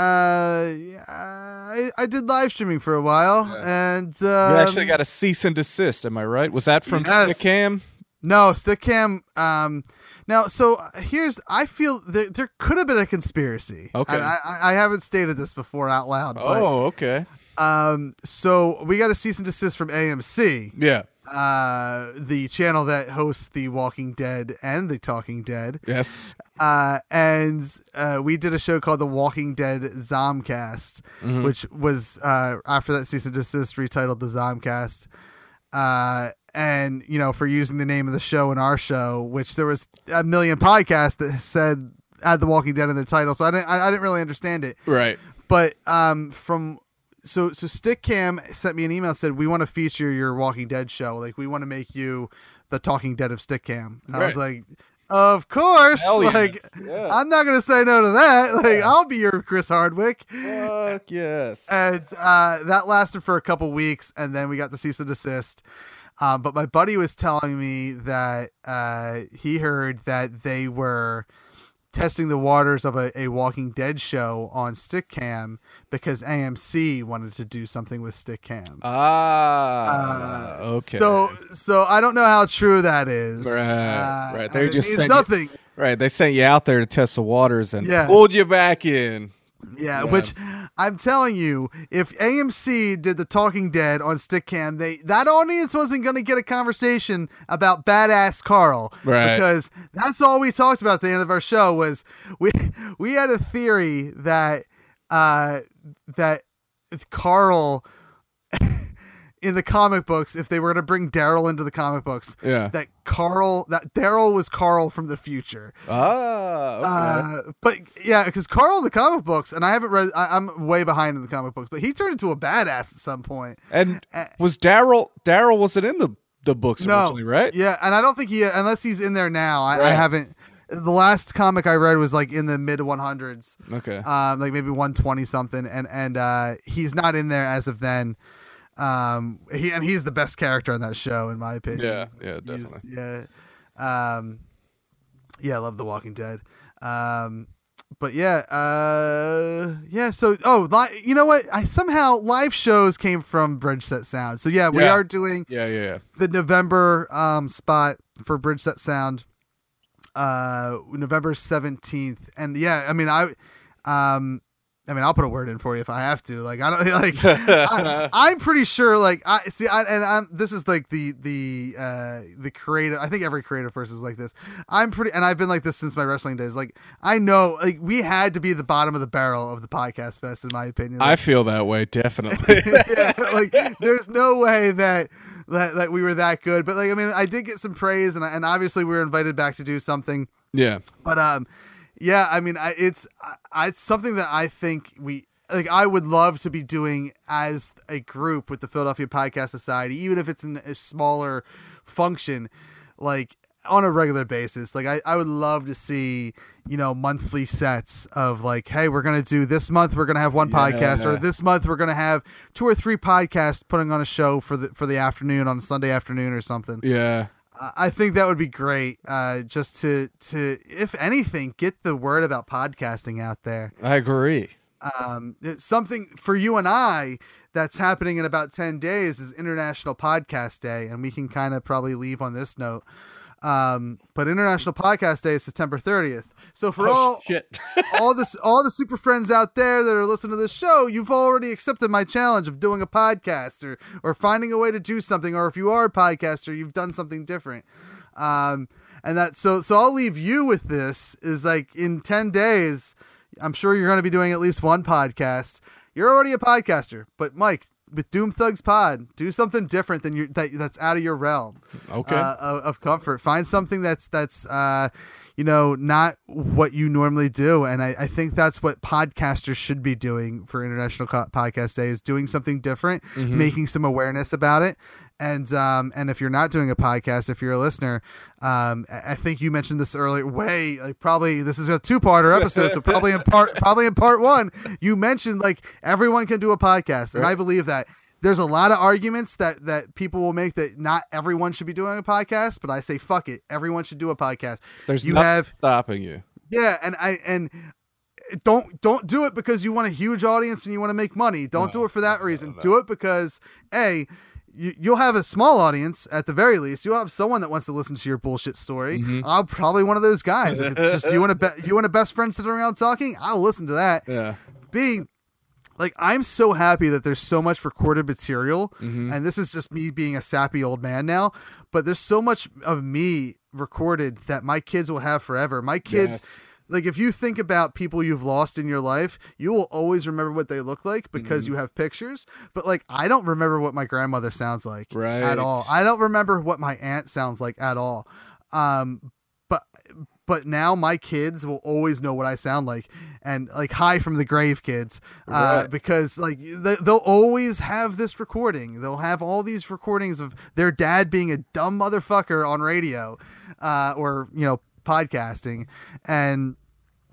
[SPEAKER 3] I, I did live streaming for a while, and um,
[SPEAKER 4] you actually got a cease and desist. Am I right? Was that from
[SPEAKER 3] Yes.
[SPEAKER 4] Stickcam?
[SPEAKER 3] no Stickcam. Um, now, so here's I feel there, there could have been a conspiracy.
[SPEAKER 4] Okay.
[SPEAKER 3] I, I I haven't stated this before out loud, but
[SPEAKER 4] Oh, okay.
[SPEAKER 3] Um, so we got a cease and desist from AMC.
[SPEAKER 4] Yeah.
[SPEAKER 3] uh, the channel that hosts The Walking Dead and The Talking Dead.
[SPEAKER 4] Yes.
[SPEAKER 3] Uh, and uh, we did a show called The Walking Dead Zomcast,
[SPEAKER 4] Mhm.
[SPEAKER 3] which was uh, after that season desist retitled The Zomcast. Uh, and you know, for using the name of the show in our show, which there was a million podcasts that said had The Walking Dead in their title, so I didn't, I, I didn't really understand it.
[SPEAKER 4] Right.
[SPEAKER 3] But um, from so so Stick Cam sent me an email said we want to feature your Walking Dead show. Like we want to make you the Talking Dead of Stickcam. And I was like, of course.
[SPEAKER 4] Hell yes.
[SPEAKER 3] Like
[SPEAKER 4] Yeah.
[SPEAKER 3] I'm not gonna say no to that. Like I'll be your Chris Hardwick.
[SPEAKER 4] Fuck yes.
[SPEAKER 3] And uh, that lasted for a couple weeks, and then we got the cease and desist. Um, but my buddy was telling me that uh, he heard that they were testing the waters of a, a Walking Dead show on stick cam because AMC wanted to do something with Stickcam.
[SPEAKER 4] Ah. okay.
[SPEAKER 3] So, so I don't know how true that is.
[SPEAKER 4] Right.
[SPEAKER 3] Uh,
[SPEAKER 4] right. They
[SPEAKER 3] it
[SPEAKER 4] just
[SPEAKER 3] means
[SPEAKER 4] sent you-
[SPEAKER 3] nothing.
[SPEAKER 4] right. They sent you out there to test the waters and
[SPEAKER 3] Yeah.
[SPEAKER 4] pulled you back in.
[SPEAKER 3] Yeah,
[SPEAKER 4] Yeah.
[SPEAKER 3] which I'm telling you, if AMC did the Talking Dead on Stickcam, they that audience wasn't going to get a conversation about badass Carl,
[SPEAKER 4] Right.
[SPEAKER 3] Because that's all we talked about at the end of our show was we we had a theory that uh that Carl in the comic books, if they were going to bring Daryl into the comic books,
[SPEAKER 4] Yeah.
[SPEAKER 3] that Carl that Daryl was Carl from the future.
[SPEAKER 4] Ah. Okay.
[SPEAKER 3] Uh, but yeah, because Carl in the comic books, and I haven't read. I, I'm way behind in the comic books, but he turned into a badass at some point.
[SPEAKER 4] and was Daryl? Daryl wasn't in the the books
[SPEAKER 3] No,
[SPEAKER 4] originally, right?
[SPEAKER 3] Yeah, and I don't think he, unless he's in there now. I, I haven't. The last comic I read was like in the mid 100s,
[SPEAKER 4] Okay.
[SPEAKER 3] um, like maybe 120 something, and and uh, he's not in there as of then. Um, he and he's the best character on that show, in my opinion.
[SPEAKER 4] Yeah, yeah,
[SPEAKER 3] He's-
[SPEAKER 4] definitely.
[SPEAKER 3] yeah, um, yeah, I love The Walking Dead. Um, but yeah, uh, yeah. So, oh, li- you know what? I somehow live shows came from Bridge Set Sound. So yeah, we
[SPEAKER 4] Yeah.
[SPEAKER 3] are doing
[SPEAKER 4] yeah, yeah, yeah.
[SPEAKER 3] the November um spot for Bridge Set Sound, uh, November seventeenth. And yeah, I mean, I Um, I mean, I'll put a word in for you if I have to. Like, I don't like. I, I'm pretty sure. Like, I see. I, and I'm. This is like the the uh the creative. I think every creative person is like this. I'm pretty, and I've been like this since my wrestling days. Like, I know. Like, we had to be the bottom of the barrel of the podcast fest, in my opinion.
[SPEAKER 4] I feel that way definitely.
[SPEAKER 3] yeah, like, there's no way that. That, that we were that good, but like I mean, I did get some praise, and and obviously we were invited back to do something
[SPEAKER 4] yeah.
[SPEAKER 3] but um, yeah, I mean, I, it's I, it's something that I think we like. I would love to be doing as a group with the Philadelphia Podcast Society, even if it's in a smaller function, like on a regular basis. Like I, I would love to see you know monthly sets of like, hey, we're gonna do this month. We're gonna have one podcast, or this month we're gonna have two or three podcasts putting on a show for the for the afternoon on a Sunday afternoon or something.
[SPEAKER 4] Yeah.
[SPEAKER 3] I- think that would be great. Uh, just to to if anything, get the word about podcasting out there.
[SPEAKER 4] I agree.
[SPEAKER 3] Um, it's something for you and I that's happening in about ten days is International Podcast Day, and we can kind of probably leave on this note. Um, but International Podcast Day is September 30th. So for all
[SPEAKER 4] shit.
[SPEAKER 3] all this all the super friends out there that are listening to this show, you've already accepted my challenge of doing a podcast or or finding a way to do something, or if you are a podcaster, you've done something different. Um, and that so so I'll leave you with this is like in 10 days, I'm sure you're going to be doing at least one podcast. You're already a podcaster, but Mike, with Doom Thugs Pod, do something different than you that that's out of your realm
[SPEAKER 4] Okay.
[SPEAKER 3] uh, of, of comfort. Find something that's that's uh, you know not what you normally do, and I, I think that's what podcasters should be doing for International Podcast Day is doing something different, making some awareness about it. And um, and if you're not doing a podcast, if you're a listener, um, I think you mentioned this earlier. Way like probably this is a two parter episode, so probably in part probably in part one, you mentioned like everyone can do a podcast, and I believe that there's a lot of arguments that that people will make that not everyone should be doing a podcast, but I say fuck it, everyone should do a podcast.
[SPEAKER 4] There's
[SPEAKER 3] you
[SPEAKER 4] nothing
[SPEAKER 3] have
[SPEAKER 4] stopping you.
[SPEAKER 3] yeah, and I and don't don't do it because you want a huge audience and you want to make money. Don't do it for that reason. Do it because a you, you'll have a small audience at the very least. You'll have someone that wants to listen to your bullshit story. Mm-hmm. I'm probably one of those guys. If it's just you and a be- you and a best friend sitting around talking, I'll listen to that.
[SPEAKER 4] Yeah.
[SPEAKER 3] B, like I'm so happy that there's so much recorded material,
[SPEAKER 4] Mm-hmm.
[SPEAKER 3] and this is just me being a sappy old man now. But there's so much of me recorded that my kids will have forever. My kids.
[SPEAKER 4] Yes.
[SPEAKER 3] Like if you think about people you've lost in your life, you will always remember what they look like because
[SPEAKER 4] Mm-hmm.
[SPEAKER 3] you have pictures. But like I don't remember what my grandmother sounds like
[SPEAKER 4] Right.
[SPEAKER 3] at all. I don't remember what my aunt sounds like at all. Um, but now my kids will always know what I sound like, and like hi from the grave kids, uh,
[SPEAKER 4] Right.
[SPEAKER 3] because like they, they'll always have this recording. They'll have all these recordings of their dad being a dumb motherfucker on radio, uh, or you know podcasting, and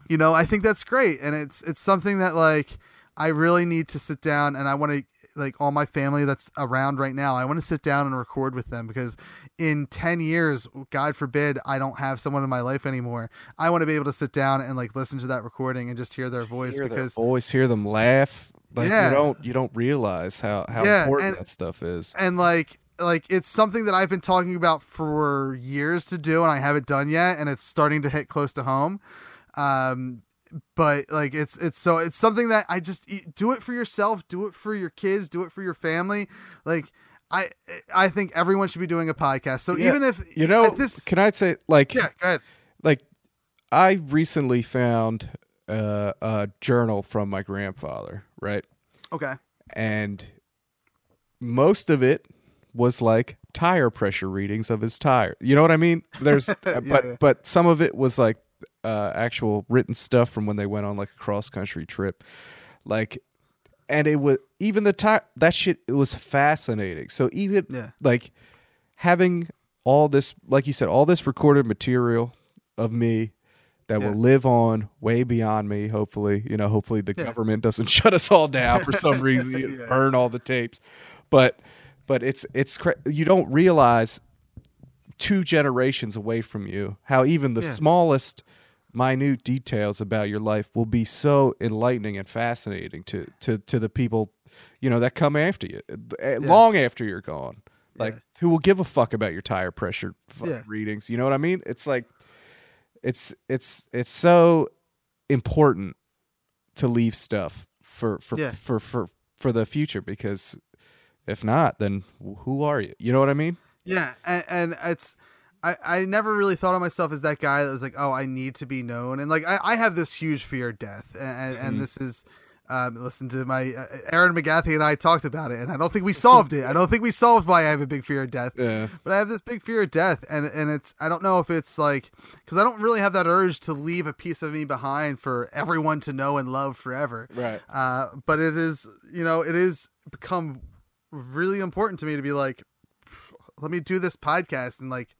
[SPEAKER 3] you know I think that's great, and it's it's something that like I really need to sit down and I want to like all my family that's around right now. I want to sit down and record with them because in 10 years, God forbid, I don't have someone in my life anymore. I want to be able to sit down and like listen to that recording and just hear their voice
[SPEAKER 4] Hear
[SPEAKER 3] because
[SPEAKER 4] always hear them laugh. Like
[SPEAKER 3] Yeah.
[SPEAKER 4] you don't you don't realize how how
[SPEAKER 3] Yeah,
[SPEAKER 4] important
[SPEAKER 3] and-
[SPEAKER 4] that stuff is.
[SPEAKER 3] and like like it's something that I've been talking about for years to do and I haven't done yet and it's starting to hit close to home. Um but like it's it's so it's something that I just do it for yourself, do it for your kids, do it for your family. Like I I think everyone should be doing a podcast. So
[SPEAKER 4] Yeah,
[SPEAKER 3] even if
[SPEAKER 4] you know,
[SPEAKER 3] this
[SPEAKER 4] can I say like
[SPEAKER 3] yeah, go ahead.
[SPEAKER 4] like I recently found uh, a journal from my grandfather, right?
[SPEAKER 3] Okay.
[SPEAKER 4] And most of it was like tire pressure readings of his tire. You know what I mean? There's but
[SPEAKER 3] yeah.
[SPEAKER 4] but some of it was like uh, actual written stuff from when they went on like a cross country trip. Like and it was even the time that shit it was fascinating. So even
[SPEAKER 3] Yeah.
[SPEAKER 4] like having all this like you said all this recorded material of me that
[SPEAKER 3] Yeah.
[SPEAKER 4] will live on way beyond me hopefully you know hopefully the
[SPEAKER 3] Yeah.
[SPEAKER 4] government doesn't shut us all down for some reason burn all the tapes but but it's it's cra- you don't realize two generations away from you how even the
[SPEAKER 3] Yeah.
[SPEAKER 4] smallest minute details about your life will be so enlightening and fascinating to to to the people you know that come after you eh, long after you're gone like
[SPEAKER 3] Yeah.
[SPEAKER 4] who will give a fuck about your tire pressure
[SPEAKER 3] Yeah.
[SPEAKER 4] readings you know what i mean it's like it's it's it's so important to leave stuff for for
[SPEAKER 3] Yeah.
[SPEAKER 4] for for for the future because if not, then who are you? You know what I mean?
[SPEAKER 3] Yeah, and, and it's I, I never really thought of myself as that guy that was like, oh, I need to be known, and like I, I have this huge fear of death, and, and,
[SPEAKER 4] Mm-hmm.
[SPEAKER 3] and this is. Um, listen to my uh, Erin McGathy and I talked about it, and I don't think we solved it. I don't think we solved why I have a big fear of death.
[SPEAKER 4] Yeah.
[SPEAKER 3] But I have this big fear of death, and and it's I don't know if it's like because I don't really have that urge to leave a piece of me behind for everyone to know and love forever.
[SPEAKER 4] Right.
[SPEAKER 3] Uh, but it is you know it is become really important to me to be like, let me do this podcast and like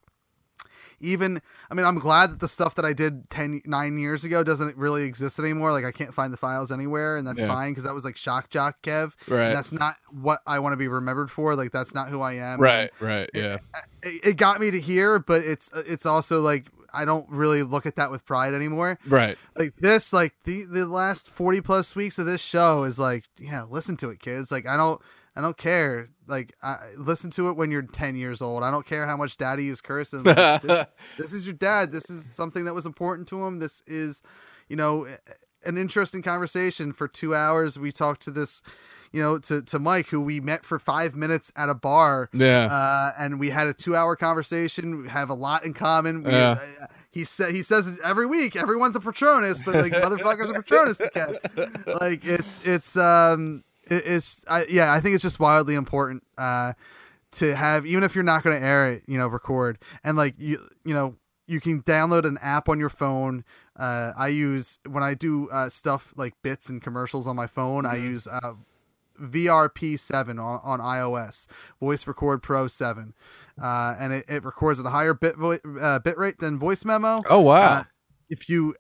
[SPEAKER 3] even i mean i'm glad that the stuff that i did 10 9 years ago doesn't really exist anymore like i can't find the files anywhere and that's
[SPEAKER 4] Yeah.
[SPEAKER 3] fine because that was like shock jock kev
[SPEAKER 4] Right.
[SPEAKER 3] and that's not what i want to be remembered for like that's not who i am
[SPEAKER 4] Right, right, yeah.
[SPEAKER 3] it, it got me to here but it's it's also like i don't really look at that with pride anymore.
[SPEAKER 4] Right.
[SPEAKER 3] like this like the the last 40 plus weeks of this show is like yeah listen to it kids. Like i don't i don't care. Like I, listen to it when you're 10 years old. I don't care how much daddy is cursing. Like, this, this is your dad. This is something that was important to him. This is you know an interesting conversation. For two hours we talked to this you know to, to mike who we met for five minutes at a bar
[SPEAKER 4] Yeah.
[SPEAKER 3] uh, and we had a two hour conversation we have a lot in common we,
[SPEAKER 4] Yeah.
[SPEAKER 3] uh, he said he says it every week everyone's a patronus but like motherfuckers are patronus to Kev. like it's it's um it, it's I, yeah i think it's just wildly important uh to have even if you're not going to air it you know record and like you you know you can download an app on your phone uh i use when i do uh stuff like bits and commercials on my phone i use uh VRP7 on, on iOS, Voice Record Pro 7, uh, and it, it records at a higher bit vo- uh, bit rate than Voice Memo.
[SPEAKER 4] Oh, wow.
[SPEAKER 3] Uh, if you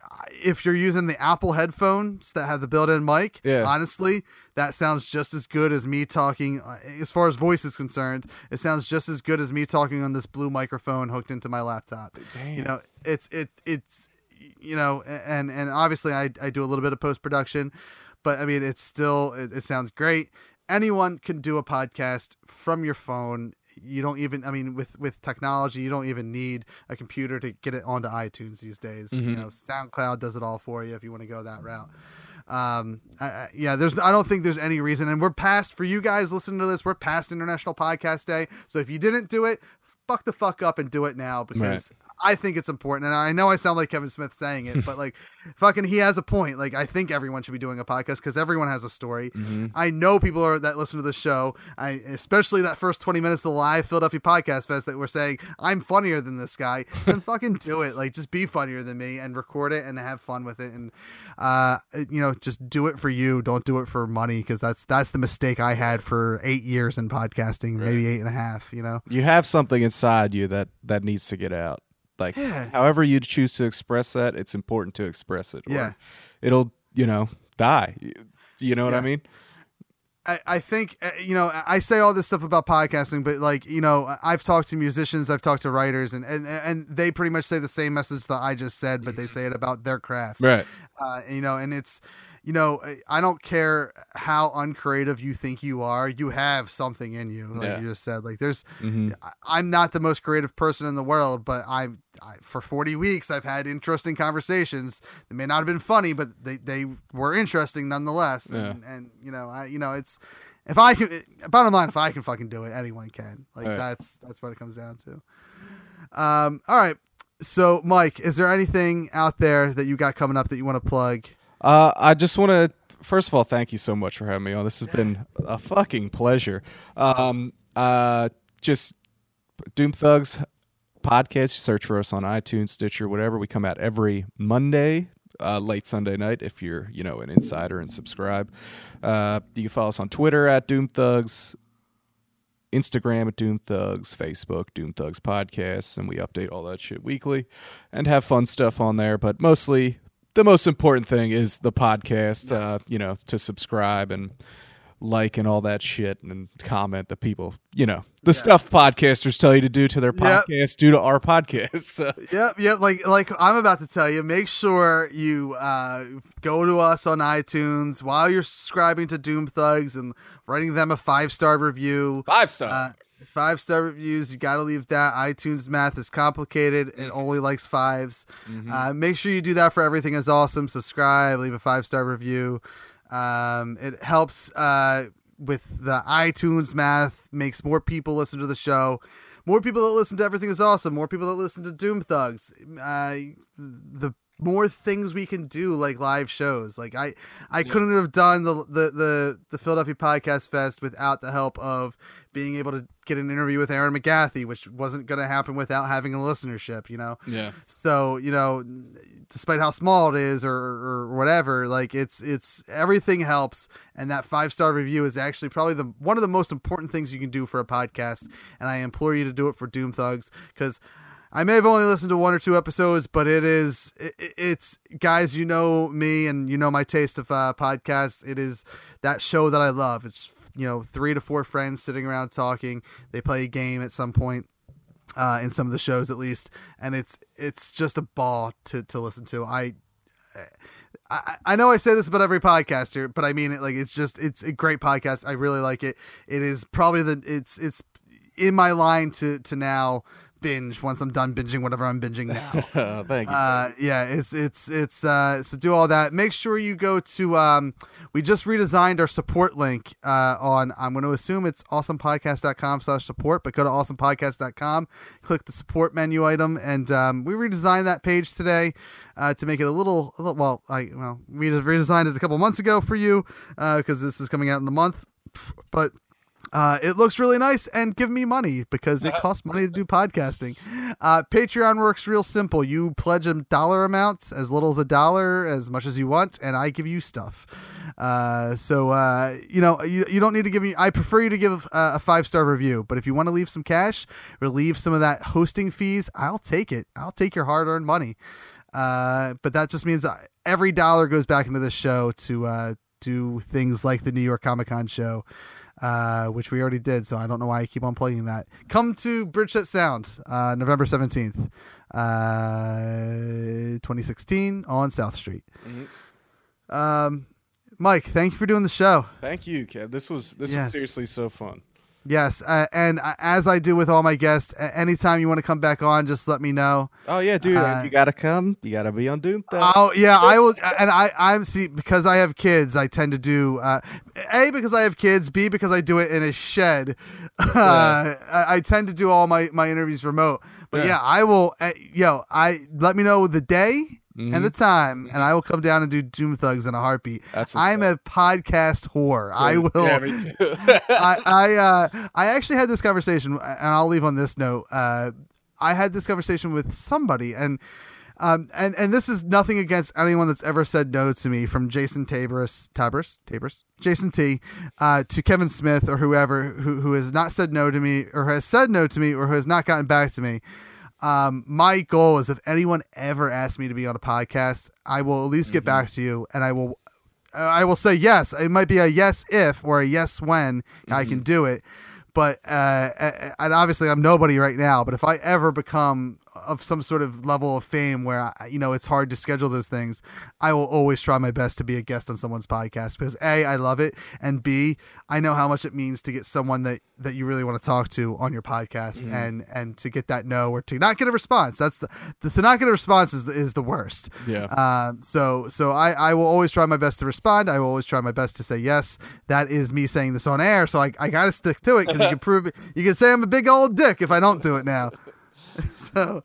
[SPEAKER 3] if you're using the Apple headphones that have the built-in mic,
[SPEAKER 4] Yeah.
[SPEAKER 3] honestly, that sounds just as good as me talking. uh, As far as voice is concerned, it sounds just as good as me talking on this blue microphone hooked into my laptop. You know, it's it it's you know, and and obviously I I do a little bit of post production, but I mean it's still it, it sounds great. Anyone can do a podcast from your phone. You don't even I mean with with technology, you don't even need a computer to get it onto iTunes these days. You know, SoundCloud does it all for you if you want to go that route. Um, I, I, yeah, there's I don't think there's any reason, and we're past for you guys listening to this. We're past International Podcast Day, so if you didn't do it, fuck the fuck up and do it now because I think it's important. And I know I sound like Kevin Smith saying it, but like fucking he has a point. Like I think everyone should be doing a podcast because everyone has a story. I know people are that listen to the show. I especially that first 20 minutes of the live Philadelphia Podcast Fest that were saying I'm funnier than this guy. Then fucking do it. Like just be funnier than me and record it and have fun with it and uh you know just do it for you. Don't do it for money because that's that's the mistake I had for eight years in podcasting, maybe eight and a half. You know.
[SPEAKER 4] you have something inside you that that needs to get out like
[SPEAKER 3] Yeah.
[SPEAKER 4] however you choose to express that it's important to express it or
[SPEAKER 3] Yeah.
[SPEAKER 4] it'll you know die. You- know what i mean?
[SPEAKER 3] I, I think uh, you know I say all this stuff about podcasting, but like you know I've talked to musicians, I've talked to writers, and and, and they pretty much say the same message that I just said, but they say it about their craft,
[SPEAKER 4] right.
[SPEAKER 3] Uh, you know, and it's you know I don't care how uncreative you think you are, you have something in you, like
[SPEAKER 4] Yeah.
[SPEAKER 3] you just said. Like there's,
[SPEAKER 4] Mhm.
[SPEAKER 3] I- I'm not the most creative person in the world, but I'm I, for 40 weeks I've had interesting conversations. They may not have been funny, but they, they were interesting nonetheless.
[SPEAKER 4] Yeah.
[SPEAKER 3] And, and you know I you know it's if I can bottom line if I can fucking do it, anyone can. Like
[SPEAKER 4] Right.
[SPEAKER 3] that's that's what it comes down to. Um. All right. So Mike, is there anything out there that you got coming up that you want to plug?
[SPEAKER 4] Uh, I just want to first of all thank you so much for having me on. This has been a fucking pleasure. Um, uh, just Doom Thugs podcast. Search for us on iTunes, Stitcher, whatever. We come out every Monday, uh, late Sunday night. If you're you know an insider and subscribe, uh, you can follow us on Twitter at Doom Thugs. Instagram at Doom Thugs, Facebook Doom Thugs Podcasts, and we update all that shit weekly and have fun stuff on there. But mostly, the most important thing is the podcast. Uh, you know, to subscribe and like and all that shit and comment the people. You know, the stuff podcasters tell you to do to their
[SPEAKER 3] Yep.
[SPEAKER 4] podcast, do to our podcast. So,
[SPEAKER 3] Yep, yep. Like like I'm about to tell you, make sure you uh, go to us on iTunes while you're subscribing to Doom Thugs and writing them a five star review.
[SPEAKER 4] five star.
[SPEAKER 3] Uh, Five star reviews, you got to leave that. iTunes math is complicated. It only likes 5s Uh, make sure you do that for everything is awesome. Subscribe, leave a five star review. Um, it helps uh, with the iTunes math, makes more people listen to the show. More people that listen to everything is awesome. More people that listen to Doom Thugs. Uh, the more things we can do like live shows. Like i i couldn't have done the, the the the philadelphia podcast fest without the help of being able to get an interview with Erin McGathy which wasn't going to happen without having a listenership you know?
[SPEAKER 4] Yeah.
[SPEAKER 3] so you know despite how small it is or, or whatever like it's it's everything helps. And that five star review is actually probably the one of the most important things you can do for a podcast. And i implore you to do it for doom thugs because I may have only listened to one or two episodes, but it is it, it's guys, you know me and you know my taste of uh, podcasts. It is that show that I love. It's you know three to four friends sitting around talking. They play a game at some point uh, in some of the shows at least, and it's it's just a ball to to listen to. I. I, I know I say this about every podcaster, but I mean it. Like it's just it's a great podcast. I really like it. It is probably the it's it's in my line to to now binge once I'm done binging whatever I'm binging now.
[SPEAKER 4] Thank you.
[SPEAKER 3] Uh, yeah, it's it's it's uh, so do all that. Make sure you go to um, we just redesigned our support link uh, on I'm going to assume it's awesomepodcast.com slash support, but go to awesomepodcast.com, click the support menu item, and um, we redesigned that page today uh, to make it a little, a little well, I well we redesigned it a couple months ago for you because this is coming out in a month, but uh, it looks really nice and give me money because it costs money to do podcasting. Uh, Patreon works real simple. You pledge a dollar amount, as little as a dollar, as much as you want, and I give you stuff. Uh, so uh, you know you, you don't need to give me. I prefer you to give uh, a five star review, but if you want to leave some cash or leave some of that hosting fees, I'll take it. I'll take your hard earned money. Uh, but that just means every dollar goes back into the show to uh, do things like the New York Comic Con show uh, which we already did. So I don't know why I keep on plugging that. Come to Bridgeset Sound, uh, November 17th, uh, 2016 on South Street. Um, Mike, thank you for doing the show.
[SPEAKER 4] Thank you, Kev. This was this
[SPEAKER 3] Yes.
[SPEAKER 4] was seriously so fun.
[SPEAKER 3] Yes, uh, and uh, as I do with all my guests, a- anytime you want to come back on, just let me know.
[SPEAKER 4] Oh yeah, dude,
[SPEAKER 3] Uh,
[SPEAKER 4] you gotta come. You gotta be on Doom. Thugs.
[SPEAKER 3] Oh yeah, I will, and I I'm see because I have kids. I tend to do uh, a because I have kids. B because I do it in a shed. Uh, I, I tend to do all my my interviews remote. But yeah,
[SPEAKER 4] Yeah.
[SPEAKER 3] I will. Uh, yo, I let me know the day and the time, and I will come down and do Doom Thugs in a heartbeat.
[SPEAKER 4] That's
[SPEAKER 3] I'm a podcast whore. I will.
[SPEAKER 4] Yeah.
[SPEAKER 3] I I, uh, I actually had this conversation, and I'll leave on this note. Uh, I had this conversation with somebody, and um, and and this is nothing against anyone that's ever said no to me, from Jason Tabrys, Tabrys, Tabrys, Jason T, uh, to Kevin Smith or whoever who who has not said no to me, or has said no to me, or who has not gotten back to me. Um, my goal is if anyone ever asks me to be on a podcast, I will at least get back to you, and I will I will say yes. It might be a yes if or a yes when I can do it. But uh, and obviously I'm nobody right now. But if I ever become of some sort of level of fame where I, you know it's hard to schedule those things, I will always try my best to be a guest on someone's podcast because a I love it and b I know how much it means to get someone that that you really want to talk to on your podcast and and to get that no or to not get a response. That's the, the to not get a response is the, is the worst.
[SPEAKER 4] Yeah.
[SPEAKER 3] Um, so so I, I will always try my best to respond. I will always try my best to say yes. That is me saying this on air, so I, I got to stick to it because you can prove it. You can say I'm a big old dick if I don't do it now. so,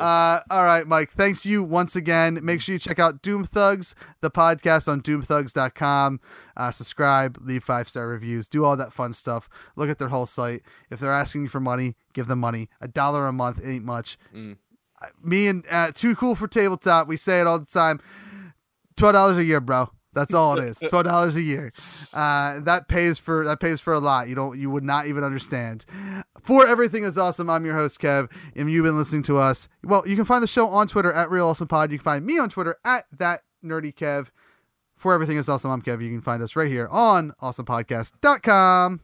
[SPEAKER 3] uh, all right, Mike. Thanks you once again. Make sure you check out Doom Thugs, the podcast on doomthugs.com. Uh, subscribe, leave five star reviews, do all that fun stuff. Look at their whole site. If they're asking you for money, give them money. A dollar a month ain't much. Me and uh, Too Cool for Tabletop, we say it all the time. Twelve dollars a year, bro. That's all it is. Twelve dollars a year. Uh, that pays for that pays for a lot. You don't you would not even understand. For everything is awesome. I'm your host Kev, and you've been listening to us. Well, you can find the show on Twitter at Real Awesome Pod. You can find me on Twitter at that nerdy Kev. For everything is awesome. I'm Kev. You can find us right here on awesomepodcast.com.